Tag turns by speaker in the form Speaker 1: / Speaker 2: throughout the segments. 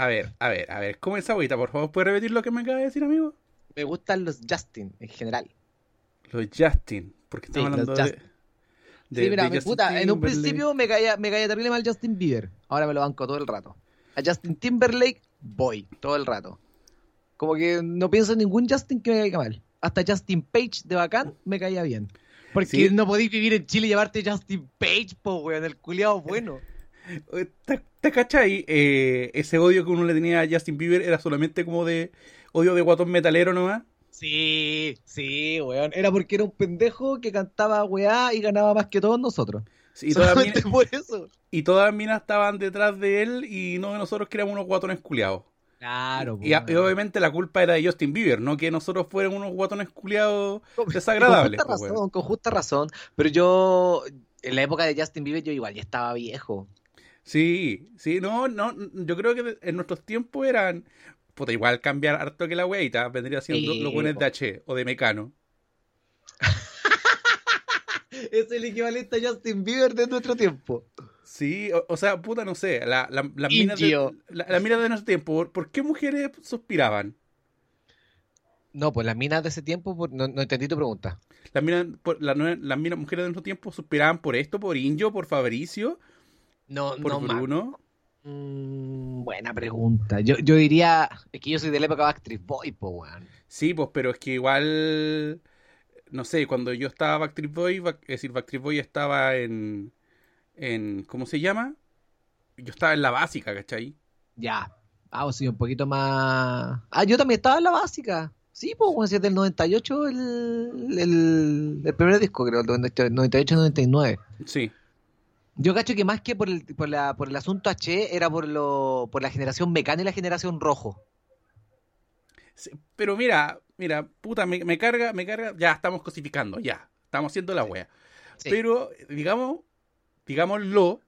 Speaker 1: A ver, a ver, a ver. ¿Cómo es esa agüita? Por favor, ¿puedes repetir lo que me acaba de decir, amigo?
Speaker 2: Me gustan los Justin en general.
Speaker 1: Los Justin. Porque estamos
Speaker 2: Sí,
Speaker 1: hablando de,
Speaker 2: sí, mira,
Speaker 1: de Justin
Speaker 2: puta, en un principio me caía, me caía terrible mal Justin Bieber. Ahora me lo banco todo el rato. A Justin Timberlake voy todo el rato. Como que no pienso en ningún Justin que me caiga mal. Hasta Justin Page de bacán me caía bien. Porque
Speaker 1: Sí.
Speaker 2: no podéis vivir en Chile y llevarte Justin Page, po, weón, el culiado bueno.
Speaker 1: Eh, ¿Te, te cachai? Eh, ese odio que uno le tenía a Justin Bieber era solamente como de odio de guatón metalero nomás.
Speaker 2: Sí, sí, weón. Era porque era un pendejo que cantaba weá y ganaba más que todos nosotros.
Speaker 1: Sí, y, todas minas,
Speaker 2: por eso.
Speaker 1: y todas las minas estaban detrás de él y no de nosotros que éramos unos guatones culiados.
Speaker 2: Claro,
Speaker 1: Y, y obviamente la culpa era de Justin Bieber, no que nosotros fuéramos unos guatones culiados desagradables.
Speaker 2: Con justa razón, con justa razón. Pero yo, en la época de Justin Bieber, yo igual ya estaba viejo.
Speaker 1: Sí, sí, no, no, yo creo que en nuestros tiempos eran, puta, igual cambiar harto que la weita, vendría siendo
Speaker 2: Sí,
Speaker 1: los buenos de H o de Mecano.
Speaker 2: Es el equivalente a Justin Bieber de nuestro tiempo.
Speaker 1: Sí, o, o sea, puta, no sé, la, la, las minas de, la, las minas de nuestro tiempo, ¿por, por qué mujeres suspiraban?
Speaker 2: No, pues las minas de ese tiempo, por- no, no entendí tu pregunta.
Speaker 1: Las minas, por- la- las minas mujeres de nuestro tiempo suspiraban por esto, por Indio, por Fabricio,
Speaker 2: No,
Speaker 1: por
Speaker 2: no,
Speaker 1: Bruno.
Speaker 2: Mm, buena pregunta. Yo, yo diría, es que yo soy de la época Backstreet Boy, po, weón.
Speaker 1: Sí, pues, pero es que igual, no sé, cuando yo estaba Backstreet Boy, Back- es decir, Backstreet Boy estaba en, en, ¿cómo se llama? Yo estaba en la básica, ¿cachai?
Speaker 2: Ya. Ah, o sea, un poquito más. Ah, yo también estaba en la básica. Sí, pues, weón, si es del 98 el, el, el primer disco, creo, el 98-99.
Speaker 1: Sí.
Speaker 2: Yo cacho que más que por el, por la, por el asunto H era por, lo, por la generación mecana y la generación rojo.
Speaker 1: Sí, Pero mira, mira, puta, me, me carga, me carga, ya estamos cosificando, ya, estamos haciendo la wea.
Speaker 2: Sí.
Speaker 1: Pero, digamos, digámoslo,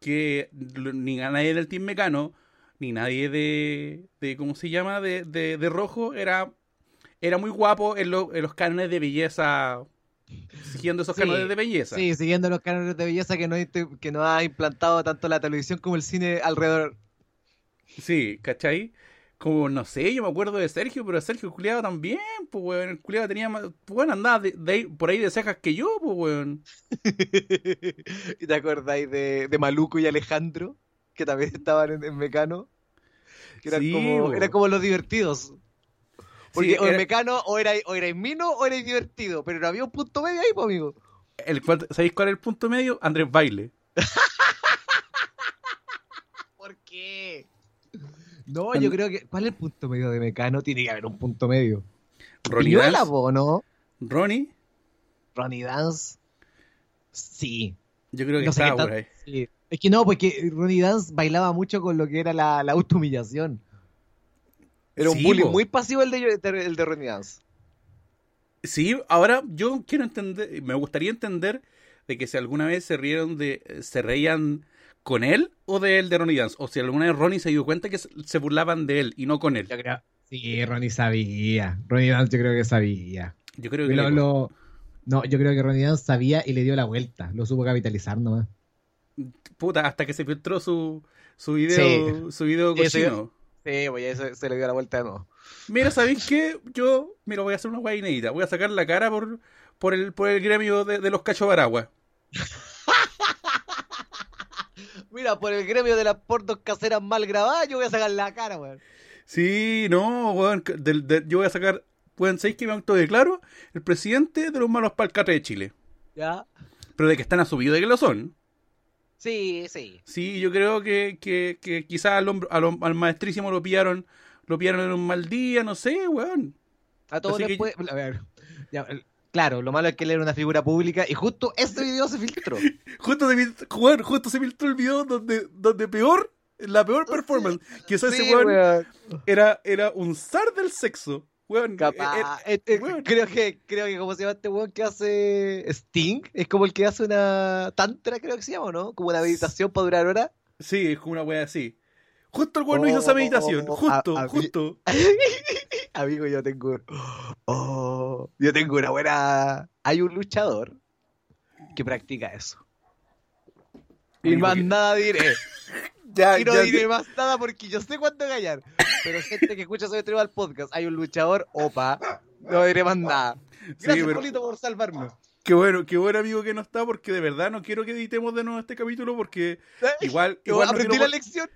Speaker 1: que ni nadie del Team Mecano, ni nadie de, de ¿cómo se llama?, de, de, de Rojo, era, era muy guapo en, lo- en los cánones de belleza, siguiendo esos
Speaker 2: Sí,
Speaker 1: cánones de belleza.
Speaker 2: Sí, siguiendo los cánones de belleza que no, que no ha implantado tanto la televisión como el cine alrededor.
Speaker 1: Sí, ¿cachai? Como, no sé, yo me acuerdo de Sergio, pero Sergio culiado también, pues, weón. El tenía más, bueno, andaba de, por ahí de cejas que yo, pues, weón.
Speaker 2: ¿Y te acordáis de, de Maluco y Alejandro? Que también estaban en, en Mecano. Que eran,
Speaker 1: Sí,
Speaker 2: como, eran como los divertidos. Porque
Speaker 1: Sí,
Speaker 2: o en
Speaker 1: era-
Speaker 2: Mecano o erais o erais mino o erais divertido. Pero no había un punto medio ahí, pues, amigo.
Speaker 1: El cual- ¿Sabéis cuál es el punto medio? Andrés Baile.
Speaker 2: ¿Por qué? No, yo creo que. ¿Cuál es el punto medio de Mecano? Tiene que haber un punto medio.
Speaker 1: Ronnie Dance.
Speaker 2: po, ¿no?
Speaker 1: Ronnie,
Speaker 2: Ronnie Dance. Sí.
Speaker 1: yo creo que
Speaker 2: No
Speaker 1: estaba por ahí.
Speaker 2: sí. Es que no, porque Ronnie Dance bailaba mucho con lo que era la, la autohumillación. Era un
Speaker 1: Sí,
Speaker 2: bullying muy pasivo el de, el de Ronnie Dance.
Speaker 1: Sí, ahora yo quiero entender, me gustaría entender de que si alguna vez se rieron de, se reían con él o de él de Ronnie Dance, o si alguna vez Ronnie se dio cuenta que se burlaban de él y no con él.
Speaker 2: Yo creo. Sí, Ronnie sabía. Ronnie Dance yo creo que sabía.
Speaker 1: Yo creo que
Speaker 2: Lo-
Speaker 1: le-
Speaker 2: lo- No, yo creo que Ronnie Dance sabía y le dio la vuelta. Lo supo capitalizar nomás.
Speaker 1: puta, hasta que se filtró su, su video, su video
Speaker 2: Sí, sí.
Speaker 1: cochino.
Speaker 2: Sí, pues ya se, se le dio la vuelta de nuevo.
Speaker 1: Mira, ¿sabéis qué? Yo, mira, voy a hacer una guay inédita. Voy a sacar la cara por, por, el, por el gremio de, de los cachos Baragua.
Speaker 2: Mira, por el gremio de las portos caseras mal grabadas, yo voy a sacar la cara, weón.
Speaker 1: Sí, no, weón. que- del- del- yo voy a sacar, pueden ¿sabéis que me autodeclaro? El presidente de los malos palcates de Chile.
Speaker 2: ¿Ya?
Speaker 1: Pero de que están a su vida de que lo son.
Speaker 2: Sí, sí.
Speaker 1: Sí, yo creo que, que, que quizás al, al, al maestrísimo lo pillaron, lo pillaron en un mal día, no sé, weón.
Speaker 2: A todos
Speaker 1: Así
Speaker 2: les
Speaker 1: que-
Speaker 2: puede- A ver. ya, claro, lo malo es que él era una figura pública y justo este video se filtró.
Speaker 1: Justo se, weón, justo se filtró el video donde, donde peor, la peor performance, que ese
Speaker 2: Sí,
Speaker 1: weón
Speaker 2: weón.
Speaker 1: era, era un zar del sexo. Weón,
Speaker 2: Capaz.
Speaker 1: eh,
Speaker 2: Eh, eh,
Speaker 1: weón.
Speaker 2: creo que, creo que como se llama este weón que hace Sting, es como el que hace una tantra, creo que se llama, ¿no? Como una meditación para durar horas.
Speaker 1: Sí, es como una wea así. Justo el weón no hizo esa meditación.
Speaker 2: Oh,
Speaker 1: Justo,
Speaker 2: a- a mí-
Speaker 1: justo.
Speaker 2: Amigo, yo tengo. Oh, yo tengo una buena. Hay un luchador que practica eso. Y más nada diré.
Speaker 1: Ya,
Speaker 2: Y no
Speaker 1: ya
Speaker 2: diré más nada porque yo sé cuándo callar. Pero gente que escucha sobre Tribal Podcast, hay un luchador, opa. No diré más nada. Gracias,
Speaker 1: pero-
Speaker 2: Polito, por salvarme.
Speaker 1: Qué bueno, qué buen amigo que no está, porque de verdad no quiero que editemos de nuevo este capítulo, porque igual, igual no
Speaker 2: aprendí
Speaker 1: quiero-
Speaker 2: la lección.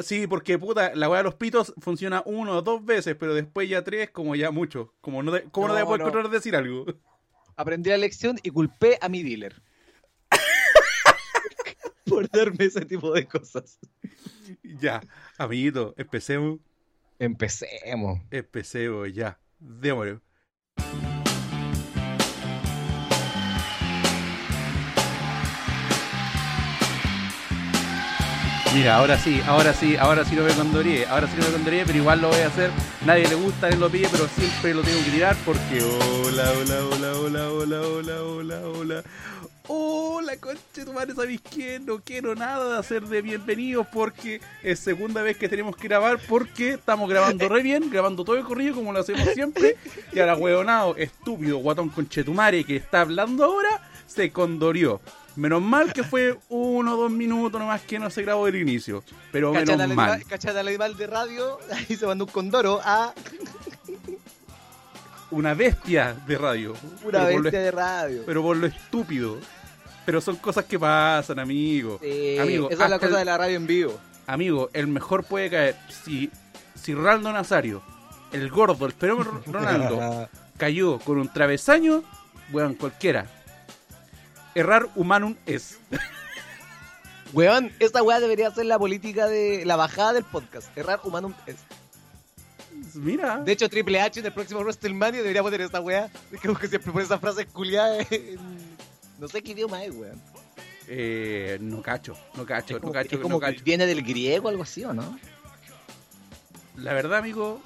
Speaker 1: Sí, porque puta, la weá de los pitos funciona uno o dos veces, pero después ya tres, como ya mucho. Como no, ¿Cómo no,
Speaker 2: No,
Speaker 1: te controlar de decir algo?
Speaker 2: Aprendí la lección y culpé a mi dealer. Por darme ese tipo de cosas.
Speaker 1: ya, amiguito, empecemos,
Speaker 2: Empecemos.
Speaker 1: empecemos, ya. Démosle. Mira, ahora sí, ahora sí, ahora sí lo me condoré, ahora sí lo me condoré, pero igual lo voy a hacer. Nadie le gusta, él lo pide, pero siempre lo tengo que tirar porque hola, hola, hola, hola, hola, hola, hola, hola. Tu madre, ¿sabéis qué? No quiero nada de hacer de bienvenidos porque es segunda vez que tenemos que grabar porque estamos grabando re bien, grabando todo el corrido como lo hacemos siempre. Y ahora, huevonado, estúpido, guatón conchetumare que está hablando ahora, se condorió. Menos mal que fue uno o dos minutos nomás que no se grabó del inicio. Pero menos
Speaker 2: al
Speaker 1: mal.
Speaker 2: cachata al animal de radio, ahí se mandó un condoro a
Speaker 1: Una bestia de radio.
Speaker 2: una bestia de radio.
Speaker 1: pero por lo estúpido. Pero son cosas que pasan, amigo.
Speaker 2: Sí,
Speaker 1: amigo,
Speaker 2: esa es la cosa
Speaker 1: el-
Speaker 2: de la radio en vivo.
Speaker 1: Amigo, el mejor puede caer. Si, si Ronaldo Nazario, el gordo, el fenómeno Ronaldo, cayó con un travesaño, weón, cualquiera. Errar humanum es.
Speaker 2: Weón, esta weá debería ser la política de la bajada del podcast. Errar humanum es.
Speaker 1: Mira.
Speaker 2: De hecho, Triple H en el próximo WrestleMania debería poner esta weá. Como que siempre pone esa frase culiada en... No sé qué idioma es, weón.
Speaker 1: Eh, no cacho, no cacho, no cacho,
Speaker 2: es como
Speaker 1: no
Speaker 2: que
Speaker 1: cacho.
Speaker 2: viene del griego o algo así, ¿o no?
Speaker 1: La verdad, amigo,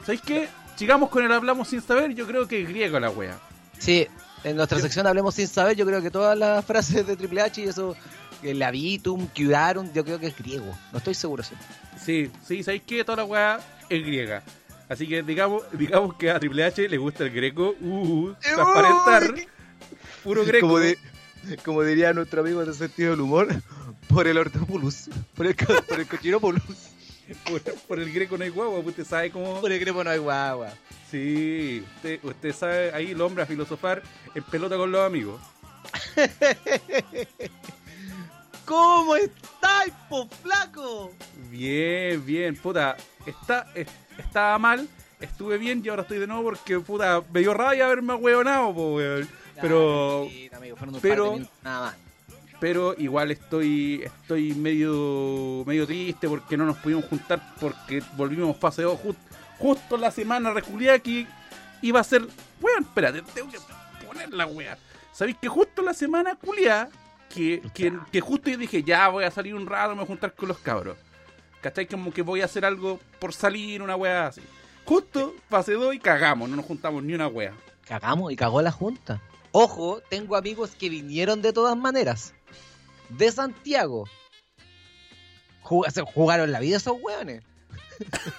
Speaker 1: ¿sabéis qué? Sigamos con el hablamos sin saber, yo creo que es griego la wea.
Speaker 2: Sí, en nuestra
Speaker 1: Yo-
Speaker 2: sección Hablemos Sin Saber, yo creo que todas las frases de Triple H y eso, el habitum, cuidarum, yo creo que es griego. No estoy seguro, sí.
Speaker 1: Sí, sí, ¿sabéis qué? Toda la weá es griega. Así que digamos, digamos que a Triple H le gusta el greco, uh, transparentar, puro greco.
Speaker 2: Como, di- como diría nuestro amigo de sentido del humor, por el ortopulus, por el, por el cochinopulus,
Speaker 1: por, por el greco no hay guagua, pues usted sabe cómo...
Speaker 2: por el grepo no hay guagua.
Speaker 1: Sí, usted, usted sabe ahí el hombre a filosofar en pelota con los amigos.
Speaker 2: ¿Cómo estáis, po flaco?
Speaker 1: Bien, bien, puta, está, es- estaba mal, estuve bien y ahora estoy de nuevo porque, puta, me dio rabia haberme hueonado, po, weón. Pero,
Speaker 2: Sí, amigo,
Speaker 1: pero-
Speaker 2: nada más.
Speaker 1: pero igual estoy estoy medio medio triste porque no nos pudimos juntar porque volvimos fase 2 ju- justo la semana reculiada que iba a ser weón espérate tengo que poner la wea sabéis que justo la semana culiada que, que, que justo yo dije ya voy a salir un rato me voy a juntar con los cabros ¿cachai? como que voy a hacer algo por salir una wea así justo fase 2 y cagamos no nos juntamos ni una wea
Speaker 2: Cagamos y cagó la junta. Ojo, tengo amigos que vinieron de todas maneras. De Santiago. Jug- se jugaron la vida esos hueones.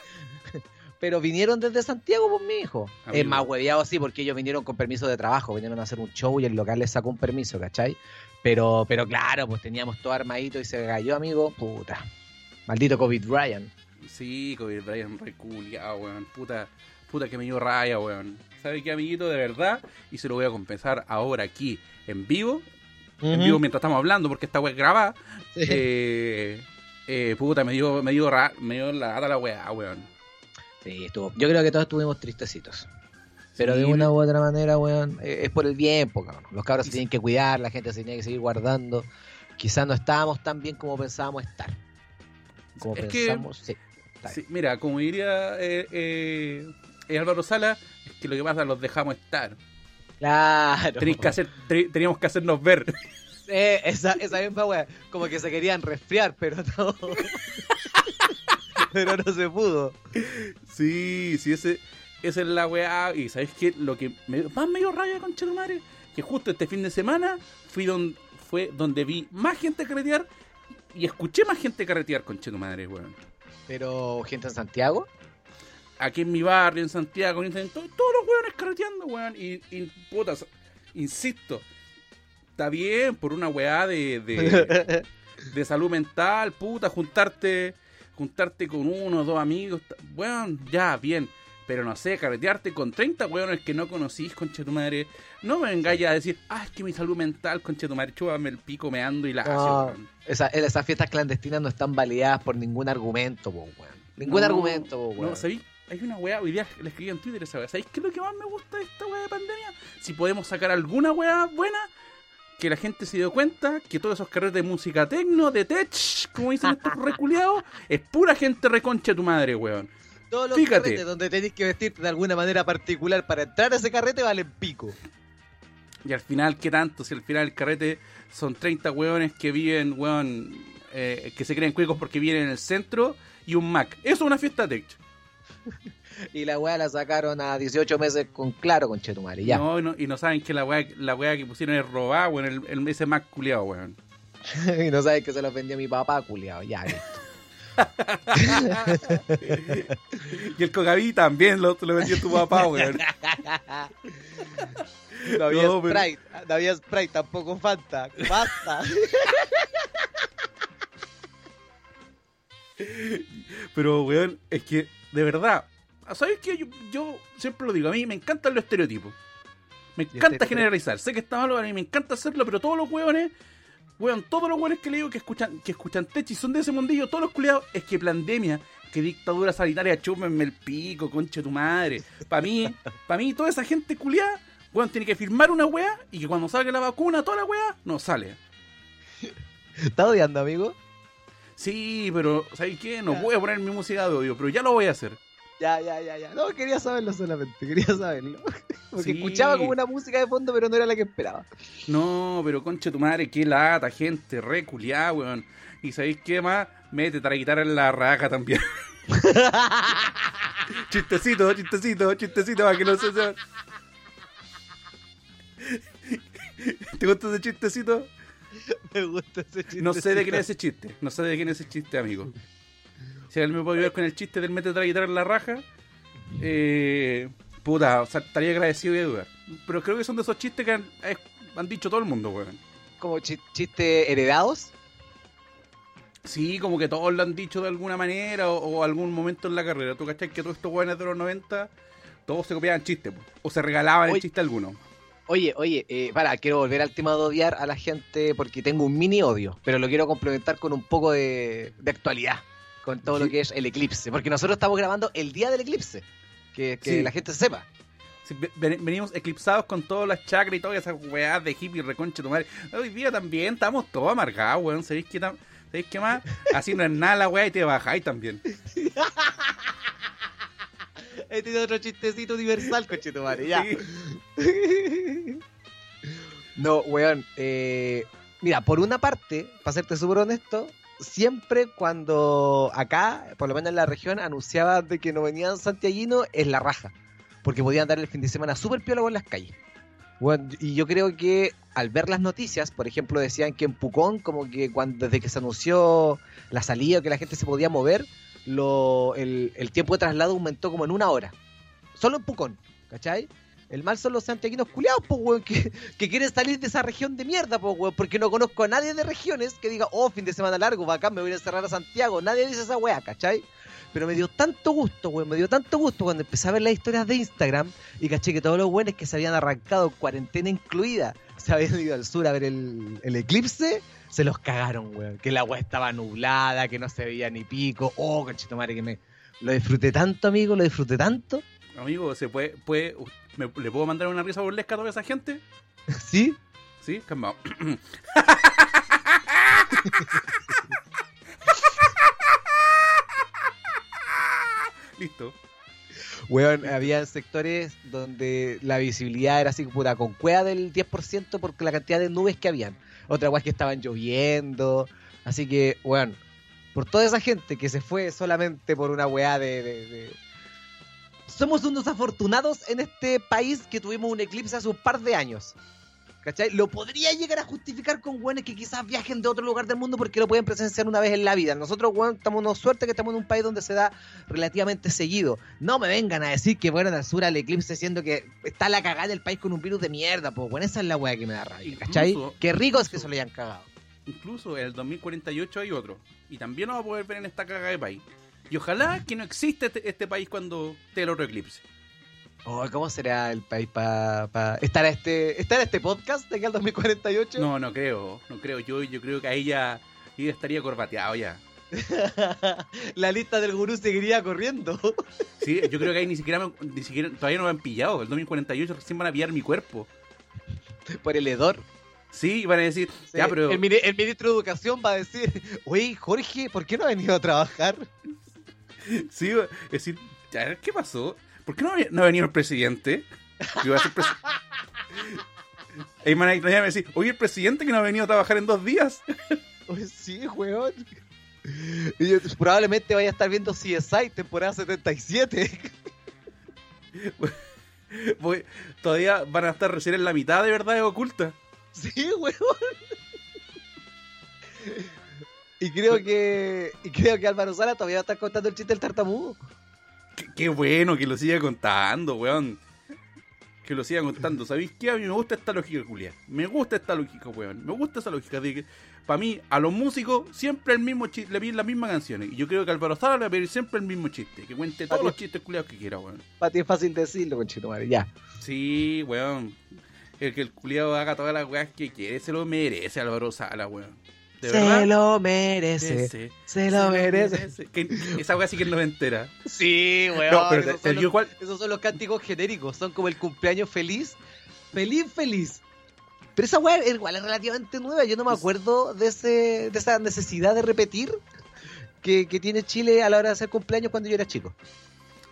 Speaker 2: Pero vinieron desde Santiago, pues mi hijo.
Speaker 1: Amigo.
Speaker 2: Es más hueveado sí, porque ellos vinieron con permiso de trabajo, vinieron a hacer un show y el local les sacó un permiso, ¿cachai? Pero, pero claro, pues teníamos todo armadito y se cayó, amigo. Puta. Maldito COVID Ryan.
Speaker 1: Sí, Kobe Bryant reculiado, weón. Puta, puta que me dio raya, weón. ¿Sabe qué, amiguito? De verdad. Y se lo voy a compensar ahora aquí, en vivo. En vivo mientras estamos hablando, porque esta weá es grabada.
Speaker 2: Sí.
Speaker 1: Eh, eh, puta, me dio, me dio, ra- me dio la gata la weá, weón.
Speaker 2: Sí, estuvo. Yo creo que todos estuvimos tristecitos. Pero
Speaker 1: Sí,
Speaker 2: de una u otra manera, weón, eh, es por el bien, po, cabrón. Los cabros se tienen que cuidar, la gente se tiene que seguir guardando. Quizás no estábamos tan bien como pensábamos estar. Como
Speaker 1: Es que-
Speaker 2: pensamos, sí.
Speaker 1: Sí, mira, como diría eh, eh, eh, Álvaro Sala, es que lo que pasa los dejamos estar.
Speaker 2: Claro.
Speaker 1: Que hacer, teníamos que hacernos ver.
Speaker 2: Eh, esa, esa misma weá. Como que se querían resfriar, pero no. pero no se pudo.
Speaker 1: Sí, sí, ese, esa es la weá. Y sabes qué? Lo que me, más me dio rabia con Chetumare, que justo este fin de semana fui don, fue donde vi más gente carretear y escuché más gente carretear con Chetumare, weón.
Speaker 2: Pero, gente en Santiago.
Speaker 1: Aquí en mi barrio, en Santiago, en Internet, to- todos los weones carreteando, weón. Y, y putas, insisto, está bien por una weá de, de, de salud mental, puta, juntarte, juntarte con uno o dos amigos, bueno, ya, bien. Pero no sé, carretearte con 30 weones que no conocís, conche tu madre. No me vengáis a decir, ah, es que mi salud mental, conche tu madre, chúbame el pico meando y la
Speaker 2: No,
Speaker 1: weón.
Speaker 2: esa- esas fiestas clandestinas no están validadas por ningún argumento, po, weón. Ningún
Speaker 1: No,
Speaker 2: argumento, po, weón.
Speaker 1: No, ¿sabéis? Hay una weá, hoy día le escribí en Twitter esa weá. ¿Sabéis qué es lo que más me gusta de esta weá de pandemia? Si podemos sacar alguna weá buena, que la gente se dio cuenta que todos esos carretes de música tecno, de tech, como dicen estos reculeados, es pura gente reconcha tu madre, weón.
Speaker 2: Todos los
Speaker 1: Fíjate.
Speaker 2: carretes donde tenéis que vestirte de alguna manera particular para entrar a ese carrete valen pico.
Speaker 1: Y al final, ¿qué tanto? Si al final el carrete son 30 weones que viven, weón, eh, que se creen cuicos porque viven en el centro y un Mac. Eso es una fiesta tech.
Speaker 2: Y la weá la sacaron a 18 meses con claro, con Chetumare, ya.
Speaker 1: No, y no, y no saben que la weá, la weá que pusieron es robada, weón, el, el, ese Mac culiado, weón.
Speaker 2: y no sabes que se los vendió mi papá, culiado, ya.
Speaker 1: y el Cogaví también lo, lo vendió tu papá, weón.
Speaker 2: No había
Speaker 1: No, pero-
Speaker 2: Sprite, no había Sprite, tampoco Fanta. Basta.
Speaker 1: Pero, weón, es que, de verdad, ¿sabes qué? Yo, yo siempre lo digo, a mí me encantan los estereotipos. Me encanta
Speaker 2: estereotipo?
Speaker 1: generalizar. Sé que está malo, a mí me encanta hacerlo, pero todos los weones, weón, todos los weones que le digo que escuchan, que escuchan tech y son de ese mundillo, todos los culiados, es que pandemia, que dictadura sanitaria, chúpenme el pico, concha de tu madre. Para mí, para mí, toda esa gente culiada, weón, tiene que firmar una weá y que cuando salga la vacuna, toda la weá, no sale.
Speaker 2: ¿Estás odiando, amigo?
Speaker 1: Sí, pero, ¿sabes qué? No voy a poner mi música de odio, pero ya lo voy a hacer.
Speaker 2: Ya, ya, ya, ya. No, quería saberlo solamente, quería saberlo. Porque
Speaker 1: Sí.
Speaker 2: escuchaba como una música de fondo, pero no era la que esperaba.
Speaker 1: No, pero concha tu madre, qué lata, gente, re culiá, weón. Y sabéis qué más, la guitarra en la raja también. chistecito, chistecito, chistecito, para que no se. ¿Te gusta ese chistecito?
Speaker 2: Me gusta ese chiste.
Speaker 1: No sé de quién es ese chiste, no sé de quién es ese chiste, amigo. Si alguien me puede ayudar con el chiste del métete a la guitarra en la raja, eh, puta, o sea, estaría agradecido y de dudar. Pero creo que son de esos chistes que han, han dicho todo el mundo, weón.
Speaker 2: Como chi- chistes heredados.
Speaker 1: Sí, como que todos lo han dicho de alguna manera o, o algún momento en la carrera. ¿Tú cachai que todos estos weones de los 90 todos se copiaban chistes po? o se regalaban el chiste alguno?
Speaker 2: Oye, oye, eh, para, quiero volver al tema de odiar a la gente porque tengo un mini odio, pero lo quiero complementar con un poco de, de actualidad, con todo lo que es el eclipse, porque nosotros estamos grabando el día del eclipse, que, que
Speaker 1: Sí.
Speaker 2: la gente sepa.
Speaker 1: Sí, ve- ven- venimos eclipsados con todas las chakras y todas esas weas de hippie reconche tu madre. Hoy día también estamos todos amargados, weón. ¿Sabéis qué, tam- ¿Sabéis qué más? Así no es nada la wea y te bajáis también.
Speaker 2: Este es otro chistecito universal, cochetumare, ya. No, weón. eh, mira, por una parte, para serte súper honesto, siempre cuando acá, por lo menos en la región, anunciaban de que no venían santiaguinos, es la raja. Porque podían dar el fin de semana súper piólogo en las calles. Y yo creo que al ver las noticias, por ejemplo, decían que en Pucón, como que cuando, desde que se anunció la salida, que la gente se podía mover, el, el tiempo de traslado aumentó como en una hora. Solo en Pucón, ¿cachai? El mal son los santiaguinos culiados, pues, weón, que, quieren salir de esa región de mierda, pues, weón, porque no conozco a nadie de regiones que diga, oh, fin de semana largo, bacán, me voy a encerrar a Santiago. Nadie dice esa weá, ¿cachai? Pero me dio tanto gusto, weón, me dio tanto gusto cuando empecé a ver las historias de Instagram y caché que todos los buenos que se habían arrancado, cuarentena incluida, se habían ido al sur a ver el, el eclipse, se los cagaron, weón. Que la weá estaba nublada, que no se veía ni pico. Oh, madre que me lo disfruté tanto, amigo, lo disfruté tanto.
Speaker 1: Amigo, ¿se puede, puede, me- ¿le puedo mandar una risa burlesca a toda esa gente?
Speaker 2: ¿Sí?
Speaker 1: Sí, calmado. Listo.
Speaker 2: Weón, había sectores donde la visibilidad era así puta con cueva del 10% por la cantidad de nubes que habían. Otra weá es que estaban lloviendo. Así que, weón, por toda esa gente que se fue solamente por una weá de, de- de- Somos unos afortunados en este país que tuvimos un eclipse hace un par de años. ¿Cachai? Lo podría llegar a justificar con weones que quizás viajen de otro lugar del mundo porque lo pueden presenciar una vez en la vida. Nosotros, weón, estamos una suerte que estamos en un país donde se da relativamente seguido. No me vengan a decir que fueron al sur al eclipse siendo que está la cagada del país con un virus de mierda, pues bueno, esa es la weá que me da rabia, ¿cachai?
Speaker 1: Incluso-
Speaker 2: Qué rico es que se lo hayan cagado.
Speaker 1: incluso en el 2048 hay otro. Y también lo va a poder ver en esta caga de país. Y ojalá que no exista este, este país cuando esté el otro eclipse.
Speaker 2: Oh, ¿Cómo será el país para estar a este estar a este podcast de aquí al 2048?
Speaker 1: No, no creo, no creo. Yo, yo creo que ahí ya, ya estaría corbateado ya.
Speaker 2: La lista del gurú seguiría corriendo.
Speaker 1: Sí, yo creo que ahí ni siquiera, me- ni siquiera todavía no me han pillado. El 2048 recién van a pillar mi cuerpo.
Speaker 2: Por el hedor.
Speaker 1: Sí, van a decir,
Speaker 2: Sí,
Speaker 1: ya, pero
Speaker 2: el, el ministro de Educación va a decir, oye, Jorge, ¿por qué no ha venido a trabajar?
Speaker 1: Sí, a decir, ¿qué pasó? ¿Por qué no, ha- no ha venido el presidente? Va a ser presi- y me decir, oye, el presidente que no ha venido a trabajar en dos días.
Speaker 2: Sí, weón. Probablemente vaya a estar viendo CSI, temporada 77.
Speaker 1: Voy- todavía van a estar recién en la mitad de verdades ocultas.
Speaker 2: Sí, weón. Y creo que y creo que Álvaro Sala todavía va a estar contando el chiste del tartamudo.
Speaker 1: Qué, qué bueno que lo siga contando, weón. Que lo siga contando. ¿Sabéis qué? A mí me gusta esta lógica, Julia. Me gusta esta lógica, weón. Me gusta esa lógica de que, para mí, a los músicos siempre el mismo chiste, le piden las mismas canciones. Y yo creo que Álvaro Sala le va a pedir siempre el mismo chiste. Que cuente todos los chistes culiados que quiera, weón.
Speaker 2: Para ti es fácil decirlo, conchito madre, ya.
Speaker 1: Sí, weón. El que el culiado haga todas las weas que quiere, se lo merece Álvaro Sala, weón. De
Speaker 2: se
Speaker 1: verdad.
Speaker 2: lo merece. Se lo merece.
Speaker 1: Que- esa wea sí que es noventera.
Speaker 2: Sí, weón.
Speaker 1: No, pero
Speaker 2: esos,
Speaker 1: te-
Speaker 2: son
Speaker 1: cuál-
Speaker 2: los, esos son los cánticos genéricos. Son como el cumpleaños feliz. Feliz, feliz. Pero esa weá es igual es relativamente nueva. Yo no me acuerdo de ese de esa necesidad de repetir que, que tiene Chile a la hora de hacer cumpleaños cuando yo era chico.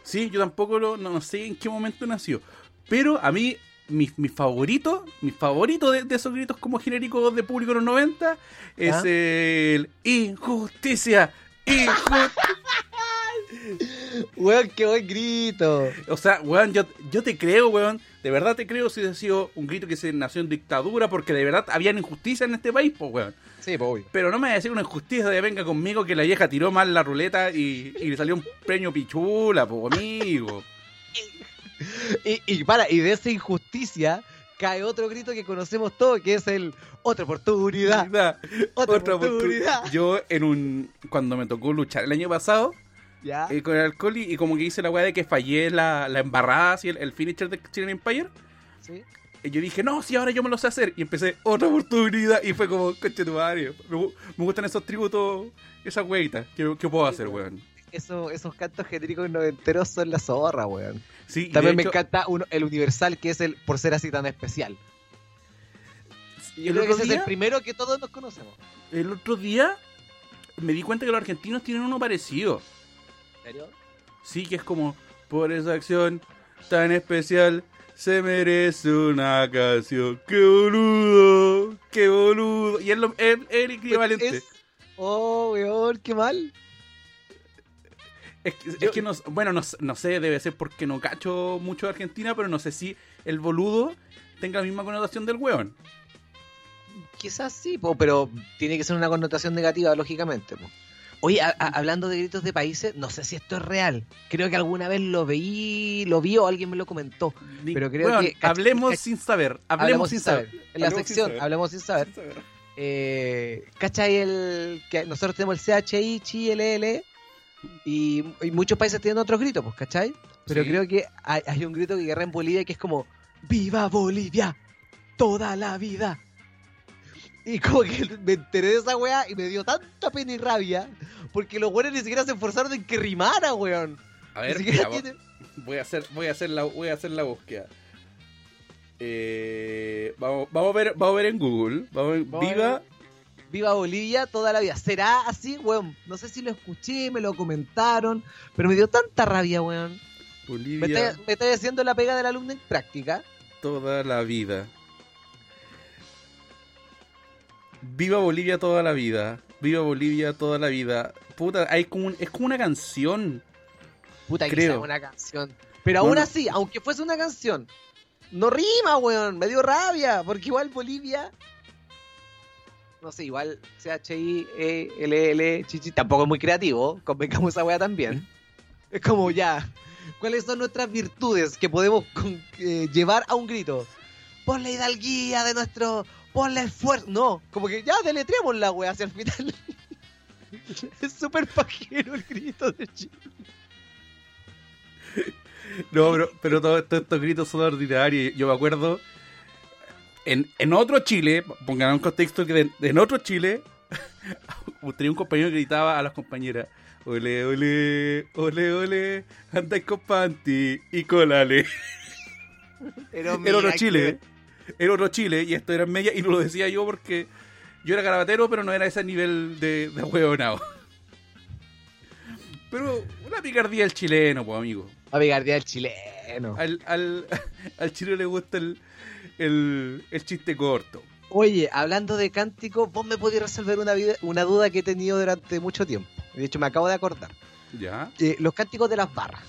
Speaker 1: Sí, yo tampoco lo, no, no sé en qué momento nació. Pero a mí, mi, mi favorito, mi favorito de, de esos gritos como genéricos de público de los 90 es
Speaker 2: ¿Ah?
Speaker 1: el injusticia. Injusticia.
Speaker 2: Weón, qué buen grito.
Speaker 1: o sea, weón, yo, yo te creo, weón. De verdad te creo si ha sido un grito que se nació en dictadura porque de verdad había injusticia en este país, pues, weón.
Speaker 2: Sí, pues obvio.
Speaker 1: Pero no me va a decir una injusticia de venga conmigo que la vieja tiró mal la ruleta y, y le salió un premio pichula, pues, amigo.
Speaker 2: Y, y para, y de esa injusticia cae otro grito que conocemos todos, que es el otra oportunidad.
Speaker 1: Otra,
Speaker 2: oportunidad.
Speaker 1: Yo en un cuando me tocó luchar el año pasado
Speaker 2: ¿Ya?
Speaker 1: eh, con el alcohol y, y como que hice la weá de que fallé la, la embarrada así el, el finisher de Chilean Empire
Speaker 2: ¿Sí?
Speaker 1: y yo dije no si ahora yo me lo sé hacer y empecé otra oportunidad y fue como coche tu madre me, me gustan esos tributos esas weitas que, que puedo hacer weón
Speaker 2: Eso, esos cantos genéricos noventeros son la zorra, weón.
Speaker 1: sí
Speaker 2: También me
Speaker 1: hecho,
Speaker 2: encanta uno- el universal, que es el por ser así tan especial. Yo creo que ese es el primero que todos nos conocemos.
Speaker 1: el otro día me di cuenta que los argentinos tienen uno parecido
Speaker 2: ¿En serio?
Speaker 1: Sí, que es como, por esa acción tan especial, se merece una canción. ¡Qué boludo! ¡Qué boludo! Y es, lo, es, es el equivalente.
Speaker 2: Es- Oh, weón, qué mal.
Speaker 1: Es, que- es
Speaker 2: yo-
Speaker 1: que no, bueno, no, no sé, debe ser porque no cacho mucho de Argentina, pero no sé si el boludo tenga la misma connotación del weón.
Speaker 2: Quizás sí, po, pero tiene que ser una connotación negativa, lógicamente. po. Oye, a- a- hablando de gritos de países, no sé si esto es real. Creo que alguna vez lo veí, lo vi o alguien me lo comentó.
Speaker 1: Ni-
Speaker 2: Pero creo
Speaker 1: weón,
Speaker 2: que-
Speaker 1: hablemos sin saber. Hablemos, sin saber.
Speaker 2: En la
Speaker 1: Hablemos sin
Speaker 2: sección,
Speaker 1: saber.
Speaker 2: hablemos sin saber.
Speaker 1: Sin saber.
Speaker 2: Eh, ¿Cachai el que nosotros tenemos el CHI, chi, LL y, y muchos países tienen otros gritos, pues, ¿cachai? Pero
Speaker 1: Sí.
Speaker 2: creo que hay, hay un grito que guerra en Bolivia que es como ¡Viva Bolivia! ¡Toda la vida! Y como que me enteré de esa weá y me dio tanta pena y rabia porque los weones ni siquiera se esforzaron en que rimara, weón.
Speaker 1: A ver,
Speaker 2: tiene-
Speaker 1: voy a hacer, voy a hacer la, voy a hacer la búsqueda. Eh, vamos, vamos a ver, vamos a ver en Google. Vamos
Speaker 2: Vamos
Speaker 1: viva.
Speaker 2: Viva Bolivia toda la vida. ¿Será así, weón? No sé si lo escuché, me lo comentaron, pero me dio tanta rabia, weón. Me
Speaker 1: Bolivia
Speaker 2: estáis me estáis haciendo la pega del alumno en práctica.
Speaker 1: toda la vida. Viva Bolivia toda la vida. Viva Bolivia toda la vida. Puta, hay como un- es como una canción.
Speaker 2: Puta
Speaker 1: Creo.
Speaker 2: una canción. Pero aún así, aunque fuese una canción, no rima, weón. Me dio rabia, porque igual Bolivia. No sé, igual CHI, E, L, L, Chichi, tampoco es muy creativo. Convengamos esa weá también. Es como ya. ¿Cuáles son nuestras virtudes que podemos con- eh, llevar a un grito? Por la hidalguía de nuestro ponle esfuerzo. No, como que ya deletreamos la wea hacia el final. es súper pajero el grito de Chile.
Speaker 1: No, pero, pero todos esto- estos gritos son ordinarios. Yo me acuerdo. En, en otro Chile, pongan un contexto que de- en otro Chile, tenía un compañero que gritaba a las compañeras: Ole, ole, ole, ole, andáis con panty y colale.
Speaker 2: Pero
Speaker 1: Era otro Chile. Era otro Chile y esto era en media y no lo decía yo porque yo era garabatero, pero no era ese nivel de, de huevonao. Pero una picardía del chileno, pues amigo.
Speaker 2: A picardía del chileno.
Speaker 1: Al, al, al chileno le gusta el, el, el chiste corto.
Speaker 2: Oye, hablando de cánticos, vos me podés resolver una, vida- una duda que he tenido durante mucho tiempo. De hecho, me acabo de acordar.
Speaker 1: ¿Ya?
Speaker 2: Eh, los cánticos de las barras,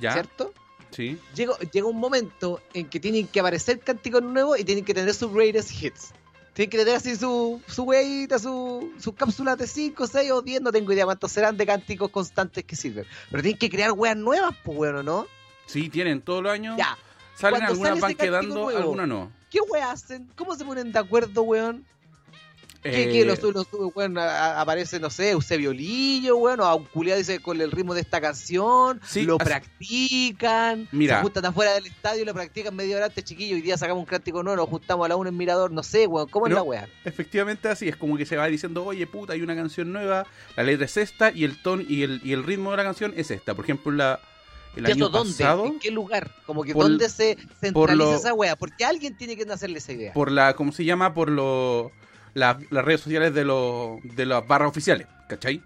Speaker 1: ¿Ya?
Speaker 2: ¿cierto?
Speaker 1: Sí.
Speaker 2: Llega, llega un momento en que tienen que aparecer cánticos nuevos y tienen que tener sus greatest hits. Tienen que tener así su, su weita, su, sus cápsulas de 5, 6 o 10, no tengo idea cuántos serán de cánticos constantes que sirven. Pero tienen que crear weas nuevas, pues bueno, ¿no?
Speaker 1: Sí, tienen todos los años.
Speaker 2: Ya,
Speaker 1: Salen
Speaker 2: cuando
Speaker 1: algunas van quedando, algunas no.
Speaker 2: ¿qué weas hacen? ¿Cómo se ponen de acuerdo, weón? ¿Qué,
Speaker 1: Eh,
Speaker 2: qué? Los, los, a- aparece, no sé, Eusebio Lillo, weón, o a un culiado dice con el ritmo de esta canción,
Speaker 1: Sí,
Speaker 2: lo
Speaker 1: así-
Speaker 2: practican,
Speaker 1: Mira.
Speaker 2: se juntan afuera del estadio y lo practican media hora antes, chiquillo, hoy día sacamos un cántico nuevo, nos juntamos a la una en Mirador, no sé, weón, ¿cómo es la weá?
Speaker 1: Efectivamente así, es como que se va diciendo, oye puta, hay una canción nueva, la letra es esta y el ton y el, y el ritmo de la canción es esta. Por ejemplo, la, el
Speaker 2: ¿Y
Speaker 1: año
Speaker 2: eso dónde?
Speaker 1: pasado,
Speaker 2: ¿En qué lugar? Como que
Speaker 1: Por-
Speaker 2: dónde se centraliza
Speaker 1: lo-
Speaker 2: esa weá, porque alguien tiene que hacerle esa idea.
Speaker 1: por la, ¿cómo se llama? Por lo, la- las redes sociales de, los de las barras oficiales, ¿cachai?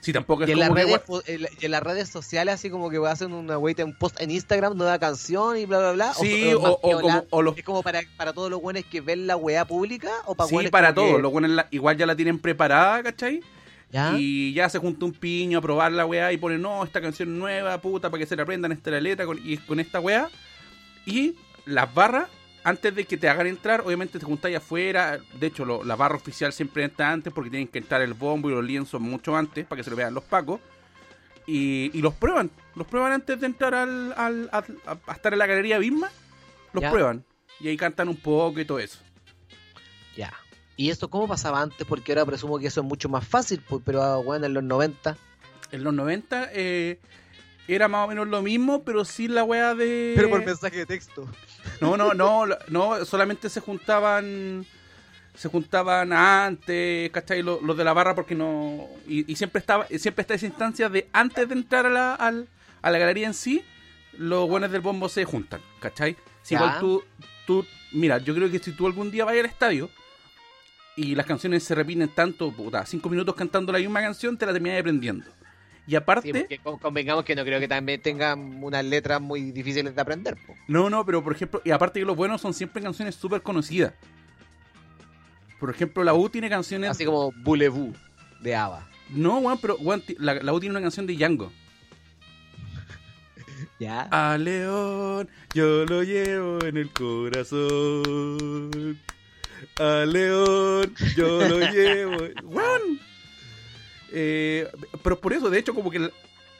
Speaker 1: Si tampoco es
Speaker 2: Y en, las
Speaker 1: como que
Speaker 2: redes, en la- y en las redes sociales, así como que hacen una weita, un post en Instagram, nueva canción y bla, bla, bla.
Speaker 1: Sí, o, o como, o los
Speaker 2: ¿Es como para, para todos los buenos que ven la weá pública? ¿O para
Speaker 1: Sí, para
Speaker 2: como que-
Speaker 1: todos. Los buenos igual ya la tienen preparada, ¿cachai?
Speaker 2: ¿Ya?
Speaker 1: Y ya se junta un piño a probar la weá y pone, no, esta canción nueva, puta, para que se la aprendan, esta es la letra con, y con esta weá. Y las barras, antes de que te hagan entrar, obviamente te juntáis afuera. De hecho, lo- la barra oficial siempre entra antes porque tienen que entrar el bombo y los lienzos mucho antes para que se lo vean los pacos. Y, y los prueban, los prueban antes de entrar al, al- a, a- a estar en la galería misma. Los
Speaker 2: Ya.
Speaker 1: prueban. Y ahí cantan un poco y todo eso.
Speaker 2: ¿Y esto cómo pasaba antes? Porque ahora presumo que eso es mucho más fácil, pues, pero ah, bueno, en los 90.
Speaker 1: En los 90 eh, era más o menos lo mismo, pero sin la weá de.
Speaker 2: mensaje de texto.
Speaker 1: No, no, no, no, solamente se juntaban. Se juntaban antes, ¿cachai? Los, los de la barra porque no. Y, y siempre estaba siempre está esa instancia de antes de entrar a la, al- a la galería en sí, los buenos del bombo se juntan, ¿cachai? Si igual tú, tú. Mira, yo creo que si tú algún día vas al estadio y las canciones se repiten tanto, puta, cinco minutos cantando la misma canción, te la terminas aprendiendo. Y aparte.
Speaker 2: Sí, convengamos que no creo que también tengan unas letras muy difíciles de aprender. po.
Speaker 1: No, no, pero por ejemplo, y aparte que los buenos son siempre canciones súper conocidas. Por ejemplo, la U tiene canciones.
Speaker 2: Así como Boulevou de ABBA.
Speaker 1: No, weón, pero ti- la, la U tiene una canción de Django.
Speaker 2: ¿Ya?
Speaker 1: A León, yo lo llevo en el corazón. A León, yo lo llevo. Weón. Eh, pero por eso, de hecho, como que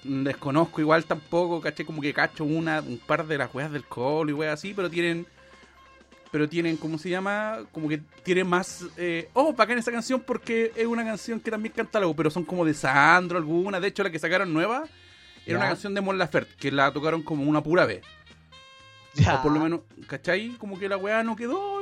Speaker 1: desconozco igual tampoco, caché como que cacho una, un par de las weas del colo y weas así, pero tienen. Pero tienen, ¿cómo se llama? Como que tienen más. Eh, oh, bacán esa canción porque es una canción que también canta U, pero son como de Sandro alguna. De hecho, la que sacaron nueva era una canción de Mon Laferte que la tocaron como una pura vez.
Speaker 2: Ya.
Speaker 1: O por lo menos, ¿cachai? Como que la weá no quedó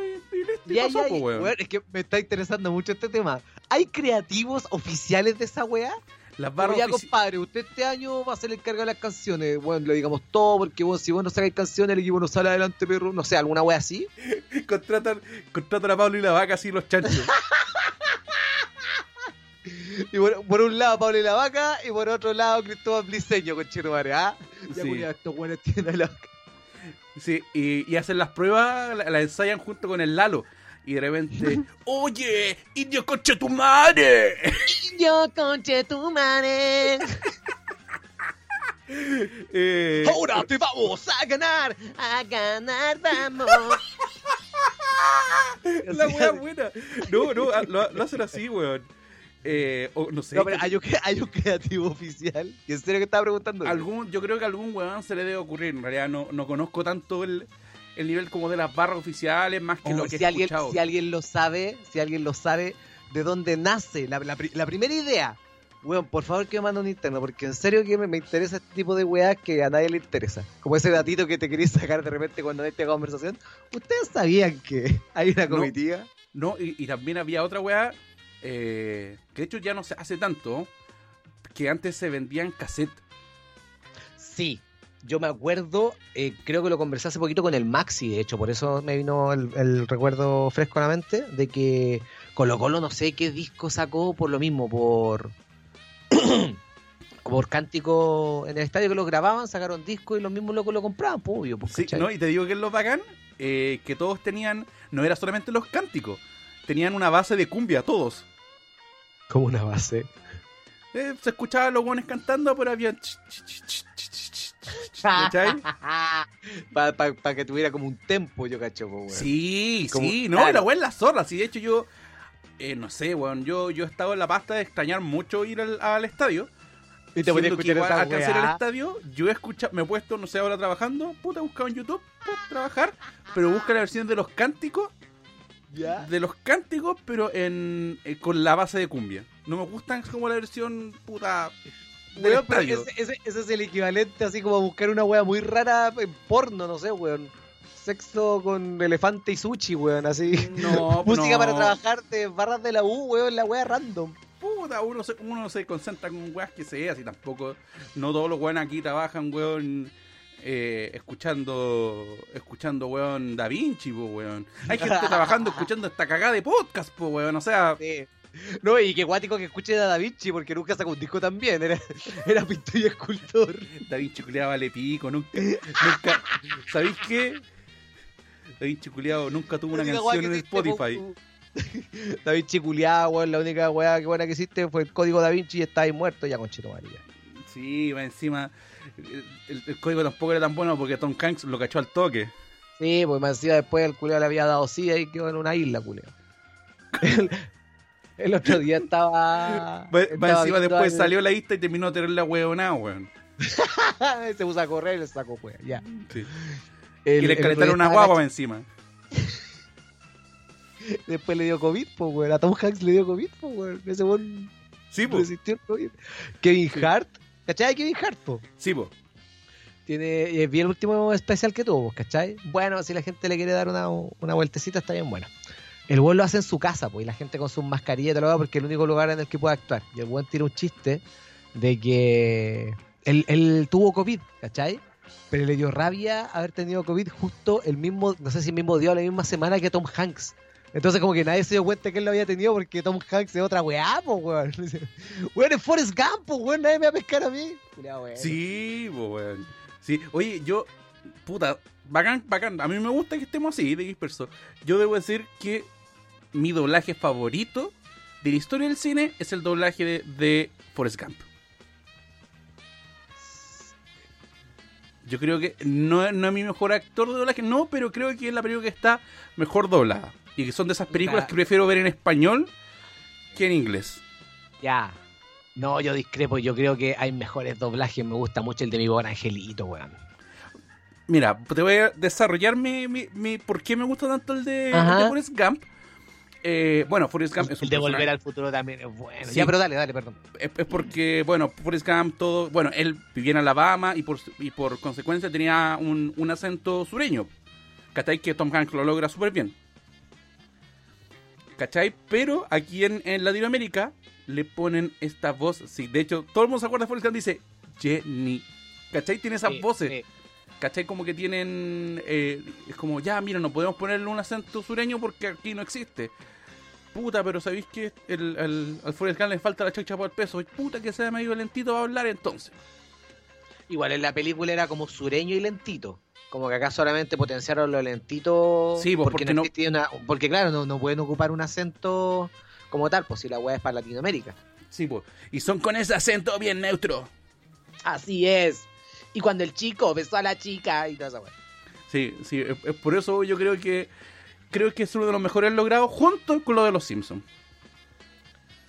Speaker 1: y
Speaker 2: Ya,
Speaker 1: pasó,
Speaker 2: ya,
Speaker 1: po,
Speaker 2: ya.
Speaker 1: weón.
Speaker 2: Weón, es que me está interesando mucho este tema. ¿Hay creativos oficiales de esa weá?
Speaker 1: Las barras
Speaker 2: ya, compadre, usted este año va a ser el encargado de las canciones. Bueno, le digamos todo, porque bueno, si vos no sacáis canciones, el equipo no sale adelante, perro. No sé, alguna wea así.
Speaker 1: contratan, contratan a Pablo y la vaca así los chanchos.
Speaker 2: Y por, por un lado Pablo y la Vaca, y por otro lado Cristóbal Bliseño, con Chetumare, ¿ah? Ya,
Speaker 1: Sí.
Speaker 2: estos buenos tienen la...
Speaker 1: Sí, y, y hacen las pruebas, la, la ensayan junto con el Lalo. Y de repente, oye, indio coche tu madre.
Speaker 2: Yo con Chetumare,
Speaker 1: Eh,
Speaker 2: ahora te vamos a ganar, a ganar vamos.
Speaker 1: la weá buena. No, no, lo, lo hacen así, weón. Eh, o no sé.
Speaker 2: No, pero hay un, hay un creativo oficial. ¿Y en serio que estaba preguntando?
Speaker 1: algún, yo creo que a algún weón se le debe ocurrir. En realidad no, no conozco tanto el, el nivel como de las barras oficiales más que
Speaker 2: Oh,
Speaker 1: lo que
Speaker 2: si,
Speaker 1: he
Speaker 2: alguien,
Speaker 1: escuchado.
Speaker 2: si alguien lo sabe, si alguien lo sabe, de dónde nace la, la la primera idea. Weón, por favor que me mande un interno, porque en serio que me, me interesa este tipo de weas que a nadie le interesa. Como ese datito que te querías sacar de repente cuando en esta conversación. ¿Ustedes sabían que hay una
Speaker 1: No.
Speaker 2: comitiva?
Speaker 1: No, y, y también había otra weá, eh, que de hecho ya no se hace tanto, que antes se vendían cassette.
Speaker 2: Sí, yo me acuerdo, eh, creo que lo conversé hace poquito con el Maxi, de hecho, por eso me vino el, el recuerdo fresco a la mente, de que Colo Colo no sé qué disco sacó por lo mismo, por por cántico en el estadio que lo grababan, sacaron disco y los mismos locos lo compraban, pues, obvio, pues,
Speaker 1: Sí,
Speaker 2: ¿cachai?
Speaker 1: ¿no? Y te digo que es lo bacán, eh, que todos tenían, no era solamente los cánticos, tenían una base de cumbia, todos.
Speaker 2: Como una base.
Speaker 1: Eh, se escuchaban los buenos cantando, pero había... ch, ch, ch, ch, ch, ch, ch, ¿Cachai?
Speaker 2: Para que tuviera como un tempo, yo cacho, weón.
Speaker 1: Sí,
Speaker 2: Como-
Speaker 1: sí, no,
Speaker 2: claro.
Speaker 1: la es la zorra. Sí, de hecho yo, eh, no sé, weón, yo, yo he estado en la pasta de extrañar mucho ir al, al estadio.
Speaker 2: Y te
Speaker 1: que
Speaker 2: escuchar
Speaker 1: igual
Speaker 2: esa
Speaker 1: alcancé a ir al
Speaker 2: weá.
Speaker 1: estadio, yo he escuchado, me he puesto, no sé, ahora trabajando, puta, he buscado en YouTube, puta, trabajar, pero busca la versión de los cánticos,
Speaker 2: ¿Ya?
Speaker 1: de los cánticos, pero en eh, con la base de cumbia. No me gustan como la versión, puta, del
Speaker 2: Weón, pero
Speaker 1: estadio.
Speaker 2: ese, ese- ese es el equivalente así como a buscar una wea muy rara en porno, no sé, weón. Sexo con elefante y sushi, weón, así.
Speaker 1: No,
Speaker 2: Música
Speaker 1: no.
Speaker 2: para trabajar de barras de la U, weón, la wea random.
Speaker 1: Puta, uno se, uno se concentra con weas que sea, así tampoco. No todos los weones aquí trabajan, weón, eh, escuchando, escuchando, weón, Da Vinci, po, weón. Hay gente trabajando escuchando esta cagada de podcast, po, weón. O sea,
Speaker 2: Sí. No, y qué guático que escuche a Da Vinci, porque nunca sacó un disco también, era, era pintor y escultor.
Speaker 1: Da Vinci culiado vale pico, nunca, nunca, ¿sabéis qué? Da Vinci culiado nunca tuvo una canción en Spotify.
Speaker 2: po, Da Vinci culiado, weón, la única wea que buena que existe fue el código Da Vinci y está ahí muerto ya con Chito María.
Speaker 1: Sí, va encima, el, el código tampoco era tan bueno porque Tom Hanks lo cachó al toque.
Speaker 2: Sí, pues más encima después el culeo le había dado SIDA y quedó en una isla, culeo. El, el otro día estaba.
Speaker 1: Va, encima después
Speaker 2: al-
Speaker 1: salió la lista y terminó de tener la huevonada, weón.
Speaker 2: se puso a correr y le sacó wea, ya.
Speaker 1: Sí.
Speaker 2: El-
Speaker 1: Quiere
Speaker 2: el
Speaker 1: calentar
Speaker 2: otro día
Speaker 1: una guagua encima.
Speaker 2: Después le dio COVID, pues, weón. A Tom Hanks le dio COVID, pues, weón. Ese weón
Speaker 1: Sí, pues.
Speaker 2: resistió el COVID. Kevin Hart. ¿Cachai? Kevin Hart, po.
Speaker 1: Sí, pues.
Speaker 2: Tiene, eh, vi el último especial que tuvo, ¿cachai? Bueno, si la gente le quiere dar una, una vueltecita, está bien bueno. El weón lo hace en su casa, pues, y la gente con sus mascarillas y todo lo porque es el único lugar en el que puede actuar. Y el weón tira un chiste de que él, él tuvo COVID, ¿cachai? Pero le dio rabia haber tenido COVID justo el mismo, no sé si el mismo día o la misma semana que Tom Hanks. Entonces como que nadie se dio cuenta que él lo había tenido porque Tom Hanks es otra weá, pues, weón. Weón, es Forrest Gump, weón, nadie me va a pescar a mí. Culeado, weón.
Speaker 1: Sí, pues, weón. Sí, oye, yo, puta, bacán, bacán. A mí me gusta que estemos así, de dispersos. Yo debo decir que mi doblaje favorito de la historia del cine es el doblaje de, de Forrest Gump. Yo creo que no, no es mi mejor actor de doblaje, no, pero creo que es la película que está mejor doblada. Y que son de esas películas que prefiero ver en español que en inglés.
Speaker 2: Ya. No, yo discrepo. Yo creo que hay mejores doblajes. Me gusta mucho el de mi buen angelito, weón.
Speaker 1: Mira, te voy a desarrollar mi, mi, mi- por qué me gusta tanto el de, el de Forrest Gump. Eh, bueno, Forrest Gump es un
Speaker 2: El de volver al futuro también es bueno.
Speaker 1: Sí.
Speaker 2: Ya, pero dale, dale, perdón.
Speaker 1: es, es porque, bueno, Forrest Gump todo, bueno, él vivía en Alabama y por, y por consecuencia tenía un, un acento sureño. Que Tom Hanks lo logra súper bien. ¿Cachai? Pero aquí en, en Latinoamérica le ponen esta voz. Sí, de hecho, todo el mundo se acuerda de Forrest Gump dice Jenny. ¿Cachai? Tiene esas
Speaker 2: Sí,
Speaker 1: voces.
Speaker 2: sí.
Speaker 1: ¿Cachai? Como que tienen. eh, es como, ya, mira, no podemos ponerle un acento sureño porque aquí no existe. Puta, pero ¿sabéis que el, el, al Forrest Gump le falta la chacha por el peso? Puta, que sea medio lentito va a hablar entonces.
Speaker 2: Igual en la película era como sureño y lentito. Como que acá solamente potenciaron lo lentito.
Speaker 1: Sí, pues, porque no-
Speaker 2: existía una- porque claro, no, no pueden ocupar un acento como tal, pues si la weá es para Latinoamérica.
Speaker 1: Sí, pues. Y son con ese acento bien neutro.
Speaker 2: Así es. Y cuando el chico besó a la chica y toda esa weá.
Speaker 1: Sí, sí, es, es por eso yo creo que. Creo que es uno de los mejores logrados junto con lo de los Simpsons.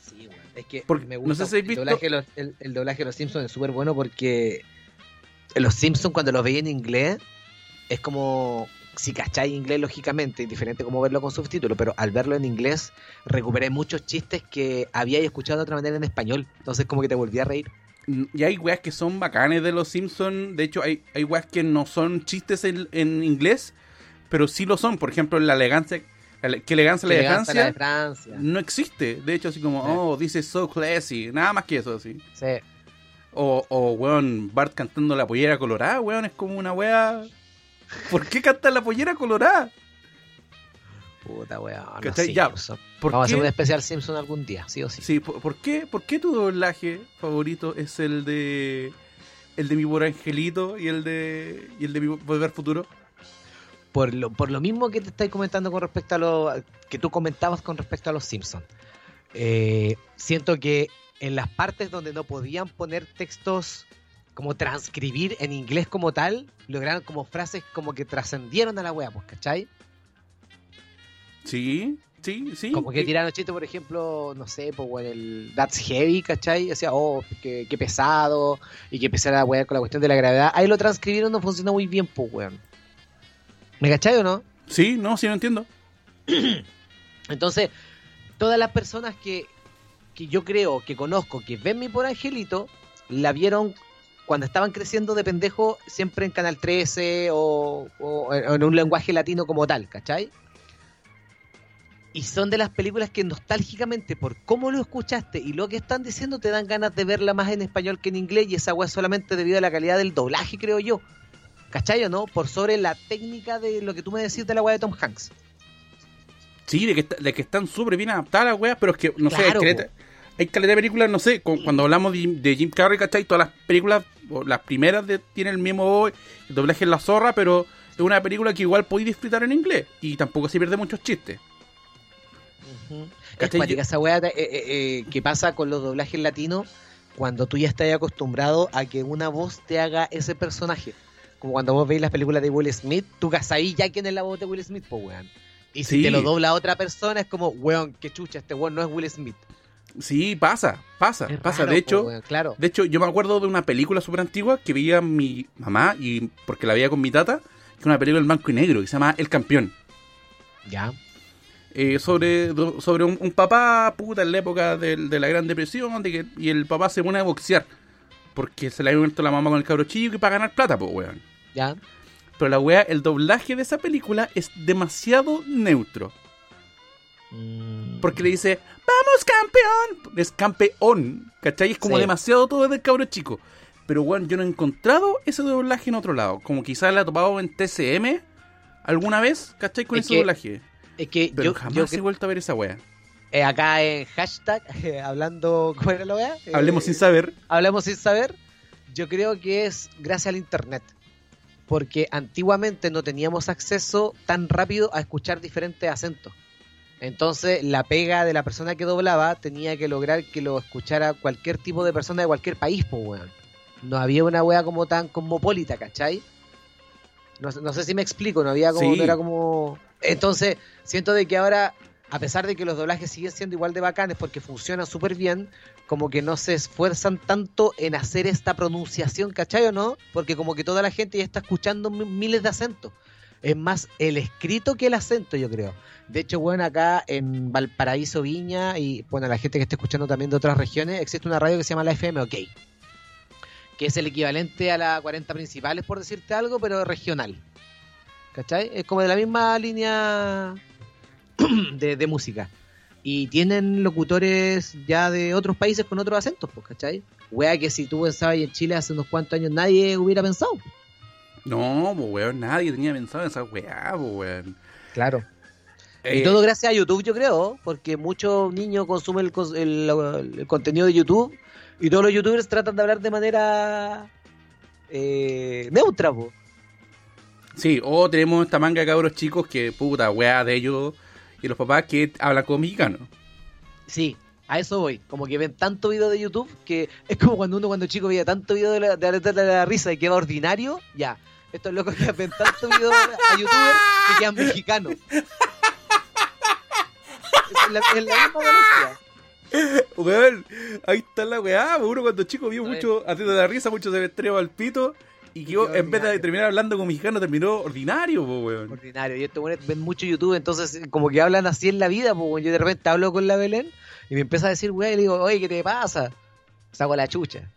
Speaker 2: Sí, weón. Es que
Speaker 1: Porque-
Speaker 2: me
Speaker 1: no
Speaker 2: gusta
Speaker 1: sé si habéis
Speaker 2: el,
Speaker 1: visto-
Speaker 2: doblaje de los, el, el doblaje de los Simpsons es súper bueno porque los Simpsons cuando los veía en inglés es como si cacháis inglés, lógicamente, diferente como verlo con subtítulos, pero al verlo en inglés, recuperé muchos chistes que había escuchado de otra manera en español. Entonces, como que te volví a reír.
Speaker 1: Y hay weas que son bacanes de los Simpsons. De hecho, hay, hay weas que no son chistes en, en inglés, pero sí lo son. Por ejemplo, la elegancia. Que elegancia la elegancia
Speaker 2: la de Francia.
Speaker 1: no existe. De hecho, así como,
Speaker 2: Sí.
Speaker 1: oh, is so classy. Nada más que eso, así.
Speaker 2: Sí.
Speaker 1: O, o weón, Bart cantando la pollera colorada, weón, es como una wea. ¿Por qué cantar la pollera colorada?
Speaker 2: Puta weón.
Speaker 1: ¿Cachai? Ya. ¿Por
Speaker 2: Vamos a hacer un especial Simpson algún día, sí o sí.
Speaker 1: Sí, ¿por, por qué, ¿por qué tu doblaje favorito es el de el de mi pobre angelito y el de y el de mi volver futuro?
Speaker 2: Por lo, por lo mismo que te estáis comentando con respecto a lo que tú comentabas con respecto a los Simpsons. Eh, siento que en las partes donde no podían poner textos como transcribir en inglés como tal, lograron como frases como que trascendieron a la wea, pues, ¿cachai?
Speaker 1: Sí, sí, sí.
Speaker 2: Como que tiraron chistes, por ejemplo, no sé, pues bueno, el That's Heavy, ¿cachai? Decía, oh, qué, qué pesado, y que empezara a wear con la cuestión de la gravedad. Ahí lo transcribieron, no funcionó muy bien, pues, weón. ¿Me cachai o no?
Speaker 1: Sí, no, sí, no entiendo.
Speaker 2: Entonces, todas las personas que, que yo creo, que conozco, que ven mi por Angelito, la vieron cuando estaban creciendo de pendejo siempre en Canal 13 o, o en un lenguaje latino como tal, ¿cachai? Y son de las películas que nostálgicamente, por cómo lo escuchaste y lo que están diciendo, te dan ganas de verla más en español que en inglés. Y esa weá es solamente debido a la calidad del doblaje, creo yo. ¿Cachai o no? Por sobre la técnica de lo que tú me decís de la weá de Tom Hanks.
Speaker 1: Sí, de que, está- de que están súper bien adaptadas las weas, pero es que, no sé, hay
Speaker 2: Claro,
Speaker 1: caleta, hay caleta de películas, no sé, cu- cuando hablamos de, de Jim Carrey, ¿cachai? Todas las películas, las primeras de, tienen el mismo el doblaje en la zorra, pero es una película que igual podéis disfrutar en inglés y tampoco se pierde muchos chistes.
Speaker 2: Cuática esa weá eh, eh, eh, que pasa con los doblajes latinos cuando tú ya estás acostumbrado a que una voz te haga ese personaje. Como cuando vos veis las películas de Will Smith, tú ahí ya quién es la voz de Will Smith, pues weón. Y si
Speaker 1: Sí.
Speaker 2: te lo dobla otra persona, es como, weón, qué chucha, este weón no es Will Smith.
Speaker 1: Sí, pasa, pasa,
Speaker 2: Es
Speaker 1: pasa.
Speaker 2: raro,
Speaker 1: de hecho,
Speaker 2: weón, claro.
Speaker 1: de hecho, yo me acuerdo de una película súper antigua que veía mi mamá, y porque la veía con mi tata, que es una película en blanco y negro, que se llama El Campeón.
Speaker 2: Ya.
Speaker 1: eh, sobre, sobre un, un papá, puta, en la época del- de, la Gran Depresión, de que, y el papá se pone a boxear. Porque se le había muerto la mamá con el cabro chico y para ganar plata, pues, weón.
Speaker 2: Ya.
Speaker 1: Pero la weá, el doblaje de esa película es demasiado neutro.
Speaker 2: Mm.
Speaker 1: Porque le dice, ¡Vamos, campeón! Es campeón, ¿cachai? Es como
Speaker 2: Sí.
Speaker 1: demasiado todo del cabro chico. Pero, weón, yo no he encontrado ese doblaje en otro lado. Como quizás la he topado en TCM alguna vez, ¿cachai? Con
Speaker 2: Es
Speaker 1: ese
Speaker 2: que
Speaker 1: doblaje.
Speaker 2: Es que
Speaker 1: Pero
Speaker 2: yo,
Speaker 1: jamás
Speaker 2: yo
Speaker 1: he vuelto a ver esa weá.
Speaker 2: eh, acá en hashtag, eh, hablando, ¿cómo era la? Eh,
Speaker 1: Hablemos sin saber.
Speaker 2: hablemos sin saber, yo creo que es gracias al internet. Porque antiguamente no teníamos acceso tan rápido a escuchar diferentes acentos. Entonces, la pega de la persona que doblaba tenía que lograr que lo escuchara cualquier tipo de persona de cualquier país, pues, weón. No había una wea como tan cosmopolita, ¿cachai? No, sé- no sé si me explico, no había como,
Speaker 1: Sí.
Speaker 2: no era como... Entonces, siento de que ahora, a pesar de que los doblajes siguen siendo igual de bacanes porque funcionan súper bien, como que no se esfuerzan tanto en hacer esta pronunciación, ¿cachai o no? Porque como que toda la gente ya está escuchando mi- miles de acentos. Es más el escrito que el acento, yo creo. De hecho, bueno, acá en Valparaíso, Viña, y bueno, la gente que está escuchando también de otras regiones, existe una radio que se llama la FM OK, que es el equivalente a la 40 principales, por decirte algo, pero regional. ¿Cachai? Es como de la misma línea de, música. Y tienen locutores ya de otros países con otros acentos, pues, ¿cachai? Wea que si tú pensabas en Chile hace unos cuantos años nadie hubiera pensado.
Speaker 1: No, pues weón, nadie tenía pensado en esa weá, pues weón.
Speaker 2: Claro.
Speaker 1: Eh,
Speaker 2: Y todo gracias a YouTube, yo creo, porque muchos niños consumen el, cos- el- el contenido de YouTube y todos los youtubers tratan de hablar de manera eh, neutra, po.
Speaker 1: Sí, o tenemos esta manga de cabros chicos que, puta, weá de ellos y los papás que hablan como mexicanos.
Speaker 2: Sí, a eso voy. Como que ven tanto video de YouTube que es como cuando uno cuando chico veía tanto video de la, de la, de la risa y queda ordinario, ya. Estos locos que ven tanto video a youtubers que quedan mexicanos. Es la, es la misma analogía.
Speaker 1: Weón, ahí está la weá, uno cuando chico vio mucho haciendo la risa, mucho se al pito Y que yo, en vez de terminar hablando como mexicano, terminó ordinario, po, weón.
Speaker 2: Ordinario. Y estos weones ven mucho YouTube, entonces como que hablan así en la vida, weón. Yo de repente hablo con la Belén y me empieza a decir, weón, y le digo, oye, ¿qué te pasa? Saco la chucha.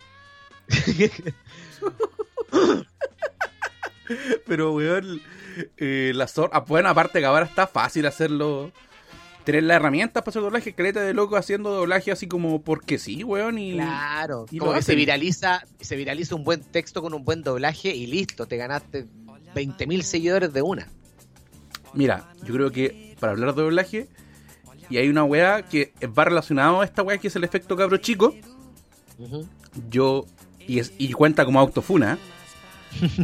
Speaker 1: Pero, weón, eh, la zorra. ah, Bueno, aparte que ahora está fácil hacerlo. Tener las herramientas para hacer doblaje, caleta de loco haciendo doblaje así como porque sí, weón. Y,
Speaker 2: Claro,
Speaker 1: y
Speaker 2: como
Speaker 1: lo
Speaker 2: que se viraliza, se viraliza un buen texto con un buen doblaje y listo, te ganaste 20.000 seguidores de una.
Speaker 1: Mira, yo creo que para hablar de doblaje, y hay una weá que va relacionado a esta weá que es el efecto cabro chico. Yo, y, es- y cuenta como autofuna, eh,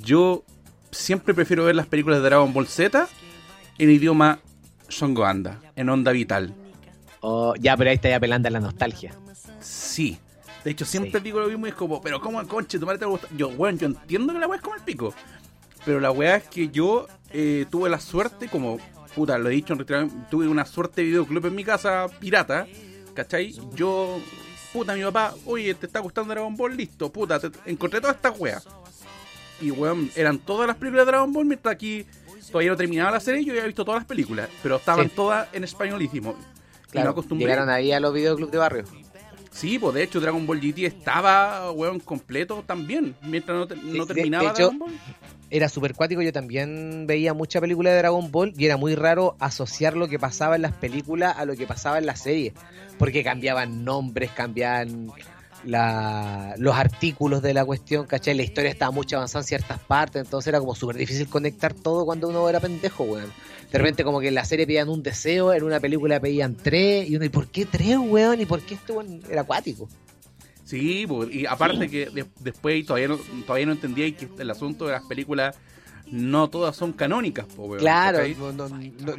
Speaker 1: yo siempre prefiero ver las películas de Dragon Ball Z en idioma Shongoanda, en onda vital.
Speaker 2: Oh, ya, pero ahí está apelando a la nostalgia.
Speaker 1: Sí. De hecho, siempre
Speaker 2: Sí.
Speaker 1: digo lo mismo y es como, pero ¿cómo conche? Tu madre te gusta. Yo, weón, yo entiendo que la weá es como el pico. Pero la weá es que yo eh, tuve la suerte, como, puta, lo he dicho en tuve una suerte de videoclub en mi casa, pirata, ¿cachai? Yo, puta, mi papá, oye, ¿te está gustando Dragon Ball? Listo, puta, te- encontré todas estas weas. Y weón, eran todas las películas de Dragon Ball, mientras aquí todavía no terminaba la serie, yo había visto todas las películas, pero estaban
Speaker 2: Sí.
Speaker 1: todas en españolísimo. Y
Speaker 2: Claro,
Speaker 1: acostumbré.
Speaker 2: llegaron ahí a los videoclubs de barrio.
Speaker 1: Sí, pues de hecho Dragon Ball GT estaba, weón, completo también, mientras no, te- no
Speaker 2: de- de
Speaker 1: terminaba
Speaker 2: hecho-
Speaker 1: Dragon Ball.
Speaker 2: Era súper cuático, yo también veía mucha película de Dragon Ball y era muy raro asociar lo que pasaba en las películas a lo que pasaba en la serie, porque cambiaban nombres, cambiaban la- los artículos de la cuestión, ¿cachai? La historia estaba mucho avanzada en ciertas partes, entonces era como súper difícil conectar todo cuando uno era pendejo, weón. De repente como que en la serie pedían un deseo, en una película pedían tres, y uno, ¿y por qué tres, weón? ¿Y por qué este weón era acuático?
Speaker 1: Sí, y aparte que de- después todavía no, todavía no entendía que el asunto de las películas no todas son canónicas, pues, weón.
Speaker 2: Claro,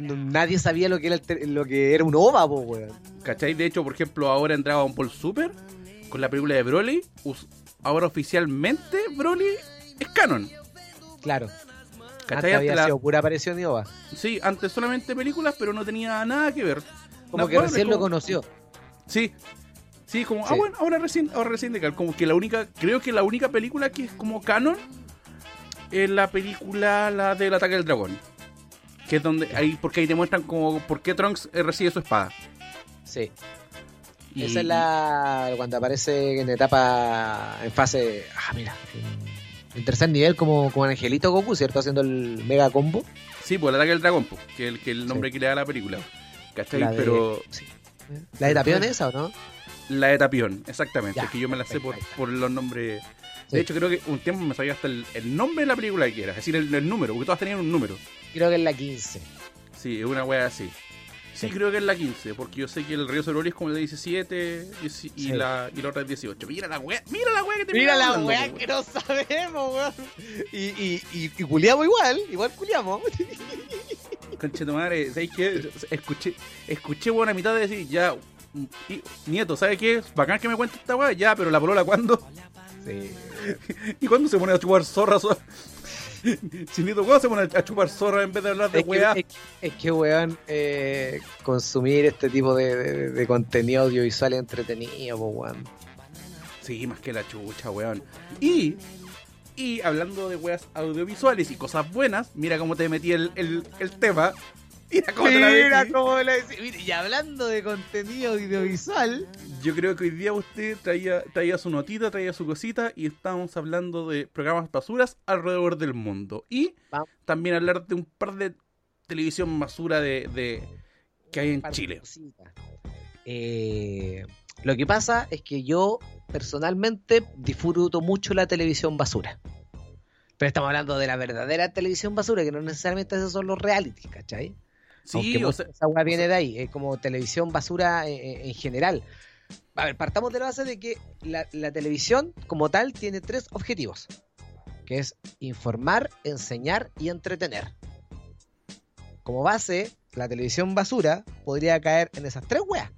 Speaker 2: no- nadie sabía lo que era, el lo que era un OVA, po, weón.
Speaker 1: ¿Cachai? De hecho, por ejemplo, ahora en Dragon Ball Super, con la película de Broly, ahora oficialmente Broly es canon.
Speaker 2: Claro.
Speaker 1: ¿Cachai?
Speaker 2: Antes había
Speaker 1: la-
Speaker 2: sido pura aparición de OVA.
Speaker 1: Sí, antes solamente películas, pero no tenía nada que ver.
Speaker 2: Como
Speaker 1: No,
Speaker 2: que
Speaker 1: bueno,
Speaker 2: recién lo conoció.
Speaker 1: Sí. Sí, como, ah, bueno, ahora recién, ahora recién de cal- como que la única, creo que la única película que es como canon es la película, la del ataque del dragón. Que es donde, ahí, porque ahí te muestran como por qué Trunks eh, recibe su espada.
Speaker 2: Sí.
Speaker 1: Y-
Speaker 2: Esa es la. cuando aparece en etapa. en fase. Ah, mira. En, tercer nivel, como, como Angelito Goku, ¿cierto? Haciendo el mega combo.
Speaker 1: Sí, pues el ataque del dragón, pues, que es el, que el nombre que le da a la película. ¿Cachai?
Speaker 2: La de-
Speaker 1: Pero
Speaker 2: sí. ¿La de Tapión esa o no?
Speaker 1: La de Tapión, exactamente.
Speaker 2: Ya,
Speaker 1: es que yo me la sé por, por los nombres.
Speaker 2: Sí.
Speaker 1: De hecho, creo que un tiempo me sabía hasta el, el nombre de la película que era, es decir, el, el número, porque todas tenían un número.
Speaker 2: Creo que es la 15.
Speaker 1: Sí, es una wea así. Sí,
Speaker 2: Sí.
Speaker 1: creo que es la 15, porque yo sé que el Río Sorori es como el de 17 dieci- y,
Speaker 2: Sí.
Speaker 1: la, y la otra es 18. Mira la wea, mira la wea que te
Speaker 2: Mira la
Speaker 1: hablando, po,
Speaker 2: que no sabemos, weón. Y, y, y, y culiamos igual, igual culiamos.
Speaker 1: Conche tu madre, ¿sabes qué? Escuché, escuché buena mitad de decir, ya, nieto, ¿sabes qué? Bacán que me cuente esta wea, ya, pero la polola, ¿cuándo?
Speaker 2: Sí.
Speaker 1: ¿Y cuándo se pone a chupar zorra? zorra? ¿cuándo se pone a chupar zorra en vez de hablar de
Speaker 2: Es que,
Speaker 1: wea?
Speaker 2: es, es que, weón, eh, consumir este tipo de, de, de contenido audiovisual entretenido, po, weón.
Speaker 1: Sí, más que la chucha, weón. Y, y hablando de weas audiovisuales y cosas buenas, mira cómo te metí el, el, el tema. Mira cómo te la
Speaker 2: Mira
Speaker 1: metí.
Speaker 2: cómo la decí- mira, Y hablando de contenido audiovisual,
Speaker 1: Yo creo que hoy día usted traía, traía su notita, traía su cosita y estábamos hablando de programas basuras alrededor del mundo. Y
Speaker 2: Vamos.
Speaker 1: también hablar de un par de televisión basura de, de que hay en Chile.
Speaker 2: Eh, lo que pasa es que yo personalmente disfruto mucho la televisión basura. Pero estamos hablando de la verdadera televisión basura, que no necesariamente esos son los reality, ¿cachai?
Speaker 1: Sí,
Speaker 2: Aunque
Speaker 1: o sea,
Speaker 2: esa weá viene de ahí, es como televisión basura en, en- en general. A ver, partamos de la base de que la, la televisión como tal tiene tres objetivos, que es informar, enseñar y entretener. Como base, la televisión basura podría caer en esas tres weas.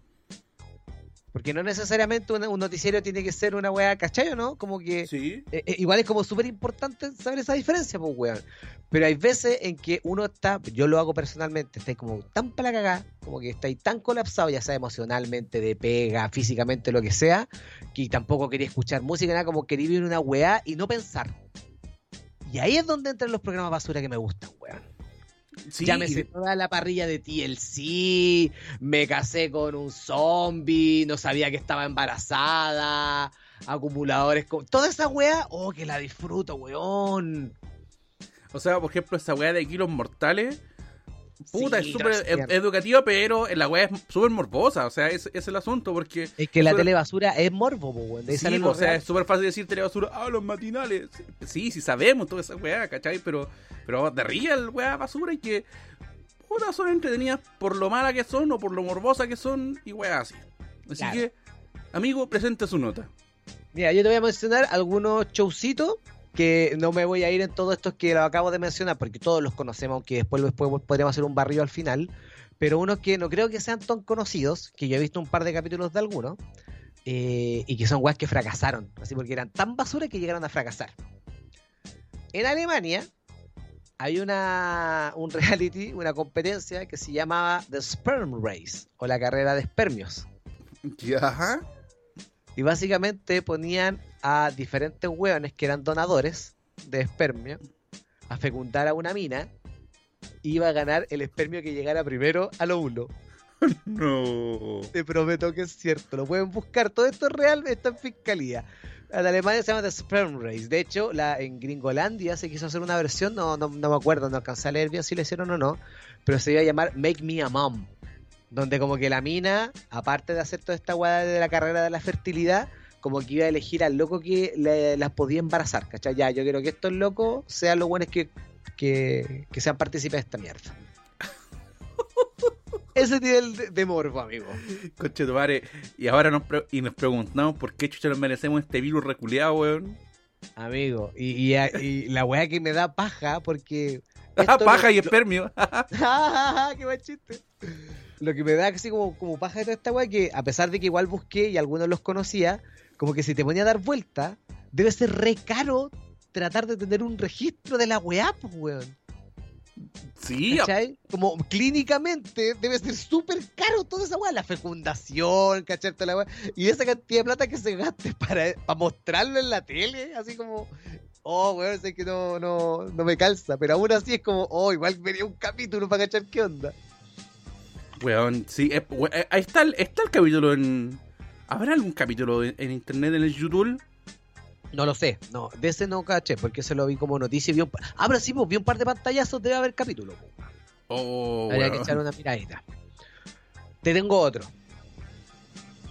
Speaker 2: Porque no necesariamente un, un noticiero tiene que ser una weá, ¿cachai o no? Como que
Speaker 1: Sí.
Speaker 2: eh, eh, igual es como súper importante saber esa diferencia, pues, weón. Pero hay veces en que uno está, yo lo hago personalmente, estáis como tan para la cagá, como que estáis tan colapsado, ya sea emocionalmente, de pega, físicamente, lo que sea, que tampoco quería escuchar música, nada, como quería vivir una weá y no pensar. Y ahí es donde entran los programas basura que me gustan, weón.
Speaker 1: Sí,
Speaker 2: Llámese toda la parrilla de TLC, me casé con un zombie, no sabía que estaba embarazada, acumuladores con... Toda esa weá, oh, que la disfruto, weón.
Speaker 1: O sea, por ejemplo, esa weá de kilos mortales. Puta,
Speaker 2: Sí,
Speaker 1: es súper ed- educativa, pero la weá es súper morbosa. O sea, es, es el asunto, porque.
Speaker 2: Es que la
Speaker 1: súper-
Speaker 2: tele basura es morbo, weón.
Speaker 1: Sí, o sea, es súper fácil decir telebasura, ah, los matinales. Sí, sí sabemos toda esa weá, ¿cachai? Pero, pero de real, weá, basura y que, puta, son entretenidas por lo mala que son o por lo morbosa que son y weá así. Así
Speaker 2: Claro.
Speaker 1: que, amigo, presente su nota.
Speaker 2: Mira, yo te voy a mencionar algunos showcitos que no me voy a ir en todos estos que lo acabo de mencionar porque todos los conocemos, aunque después, después podríamos hacer un barrio al final. Pero unos que no creo que sean tan conocidos, que yo he visto un par de capítulos de algunos, eh, y que son weas que fracasaron, así porque eran tan basura que llegaron a fracasar. En Alemania hay una, un reality, una competencia que se llamaba The Sperm Race, o la carrera de espermios.
Speaker 1: Ya.
Speaker 2: Y básicamente ponían a diferentes hueones que eran donadores de espermio a fecundar a una mina. y Iba a ganar el espermio que llegara primero a lo uno.
Speaker 1: No.
Speaker 2: Te prometo que es cierto. Lo pueden buscar. Todo esto es real. Está en fiscalía. En Alemania se llama The Sperm Race. De hecho, la, en Gringolandia se quiso hacer una versión. No, no, no me acuerdo. No alcancé a leer bien si le hicieron o no. Pero se iba a llamar Make Me a Mom. Donde como que la mina, aparte de hacer toda esta guada de la carrera de la fertilidad, como que iba a elegir al loco que le- las podía embarazar, ¿cachai? Ya, yo quiero que estos locos sean los buenos que, que, que sean partícipes de esta mierda. Ese nivel de, de morbo, amigo.
Speaker 1: Coche madre. Y ahora nos, pre- y nos preguntamos por qué chucha nos merecemos este virus reculeado, weón.
Speaker 2: Amigo, y, y, y la weá que me da paja, porque... esto
Speaker 1: Paja
Speaker 2: lo-
Speaker 1: y espermio.
Speaker 2: ¡Qué buen chiste! Lo que me da así como, como paja de toda esta weá, que a pesar de que igual busqué y algunos los conocía, como que si te ponía a dar vuelta, debe ser re caro tratar de tener un registro de la weá, pues weón.
Speaker 1: sí,
Speaker 2: ¿Cachai? Como clínicamente debe ser súper caro toda esa weá, la fecundación, ¿cachai? Toda la weá. Y esa cantidad de plata que se gaste para, para mostrarlo en la tele, así como, oh, weón, sé que no, no, no me calza, pero aún así es como, oh, igual vería un capítulo para cachar qué onda.
Speaker 1: Weón, sí, eh, we- eh, ahí está el, está el capítulo en... ¿Habrá algún capítulo en, en internet, en el YouTube?
Speaker 2: No lo sé, no, de ese no caché, porque se lo vi como noticia y vi un pa- Ah, pero sí, pues vi un par de pantallazos, debe haber capítulo. pues.
Speaker 1: Oh,
Speaker 2: Habría que echar una miradita. Te tengo otro.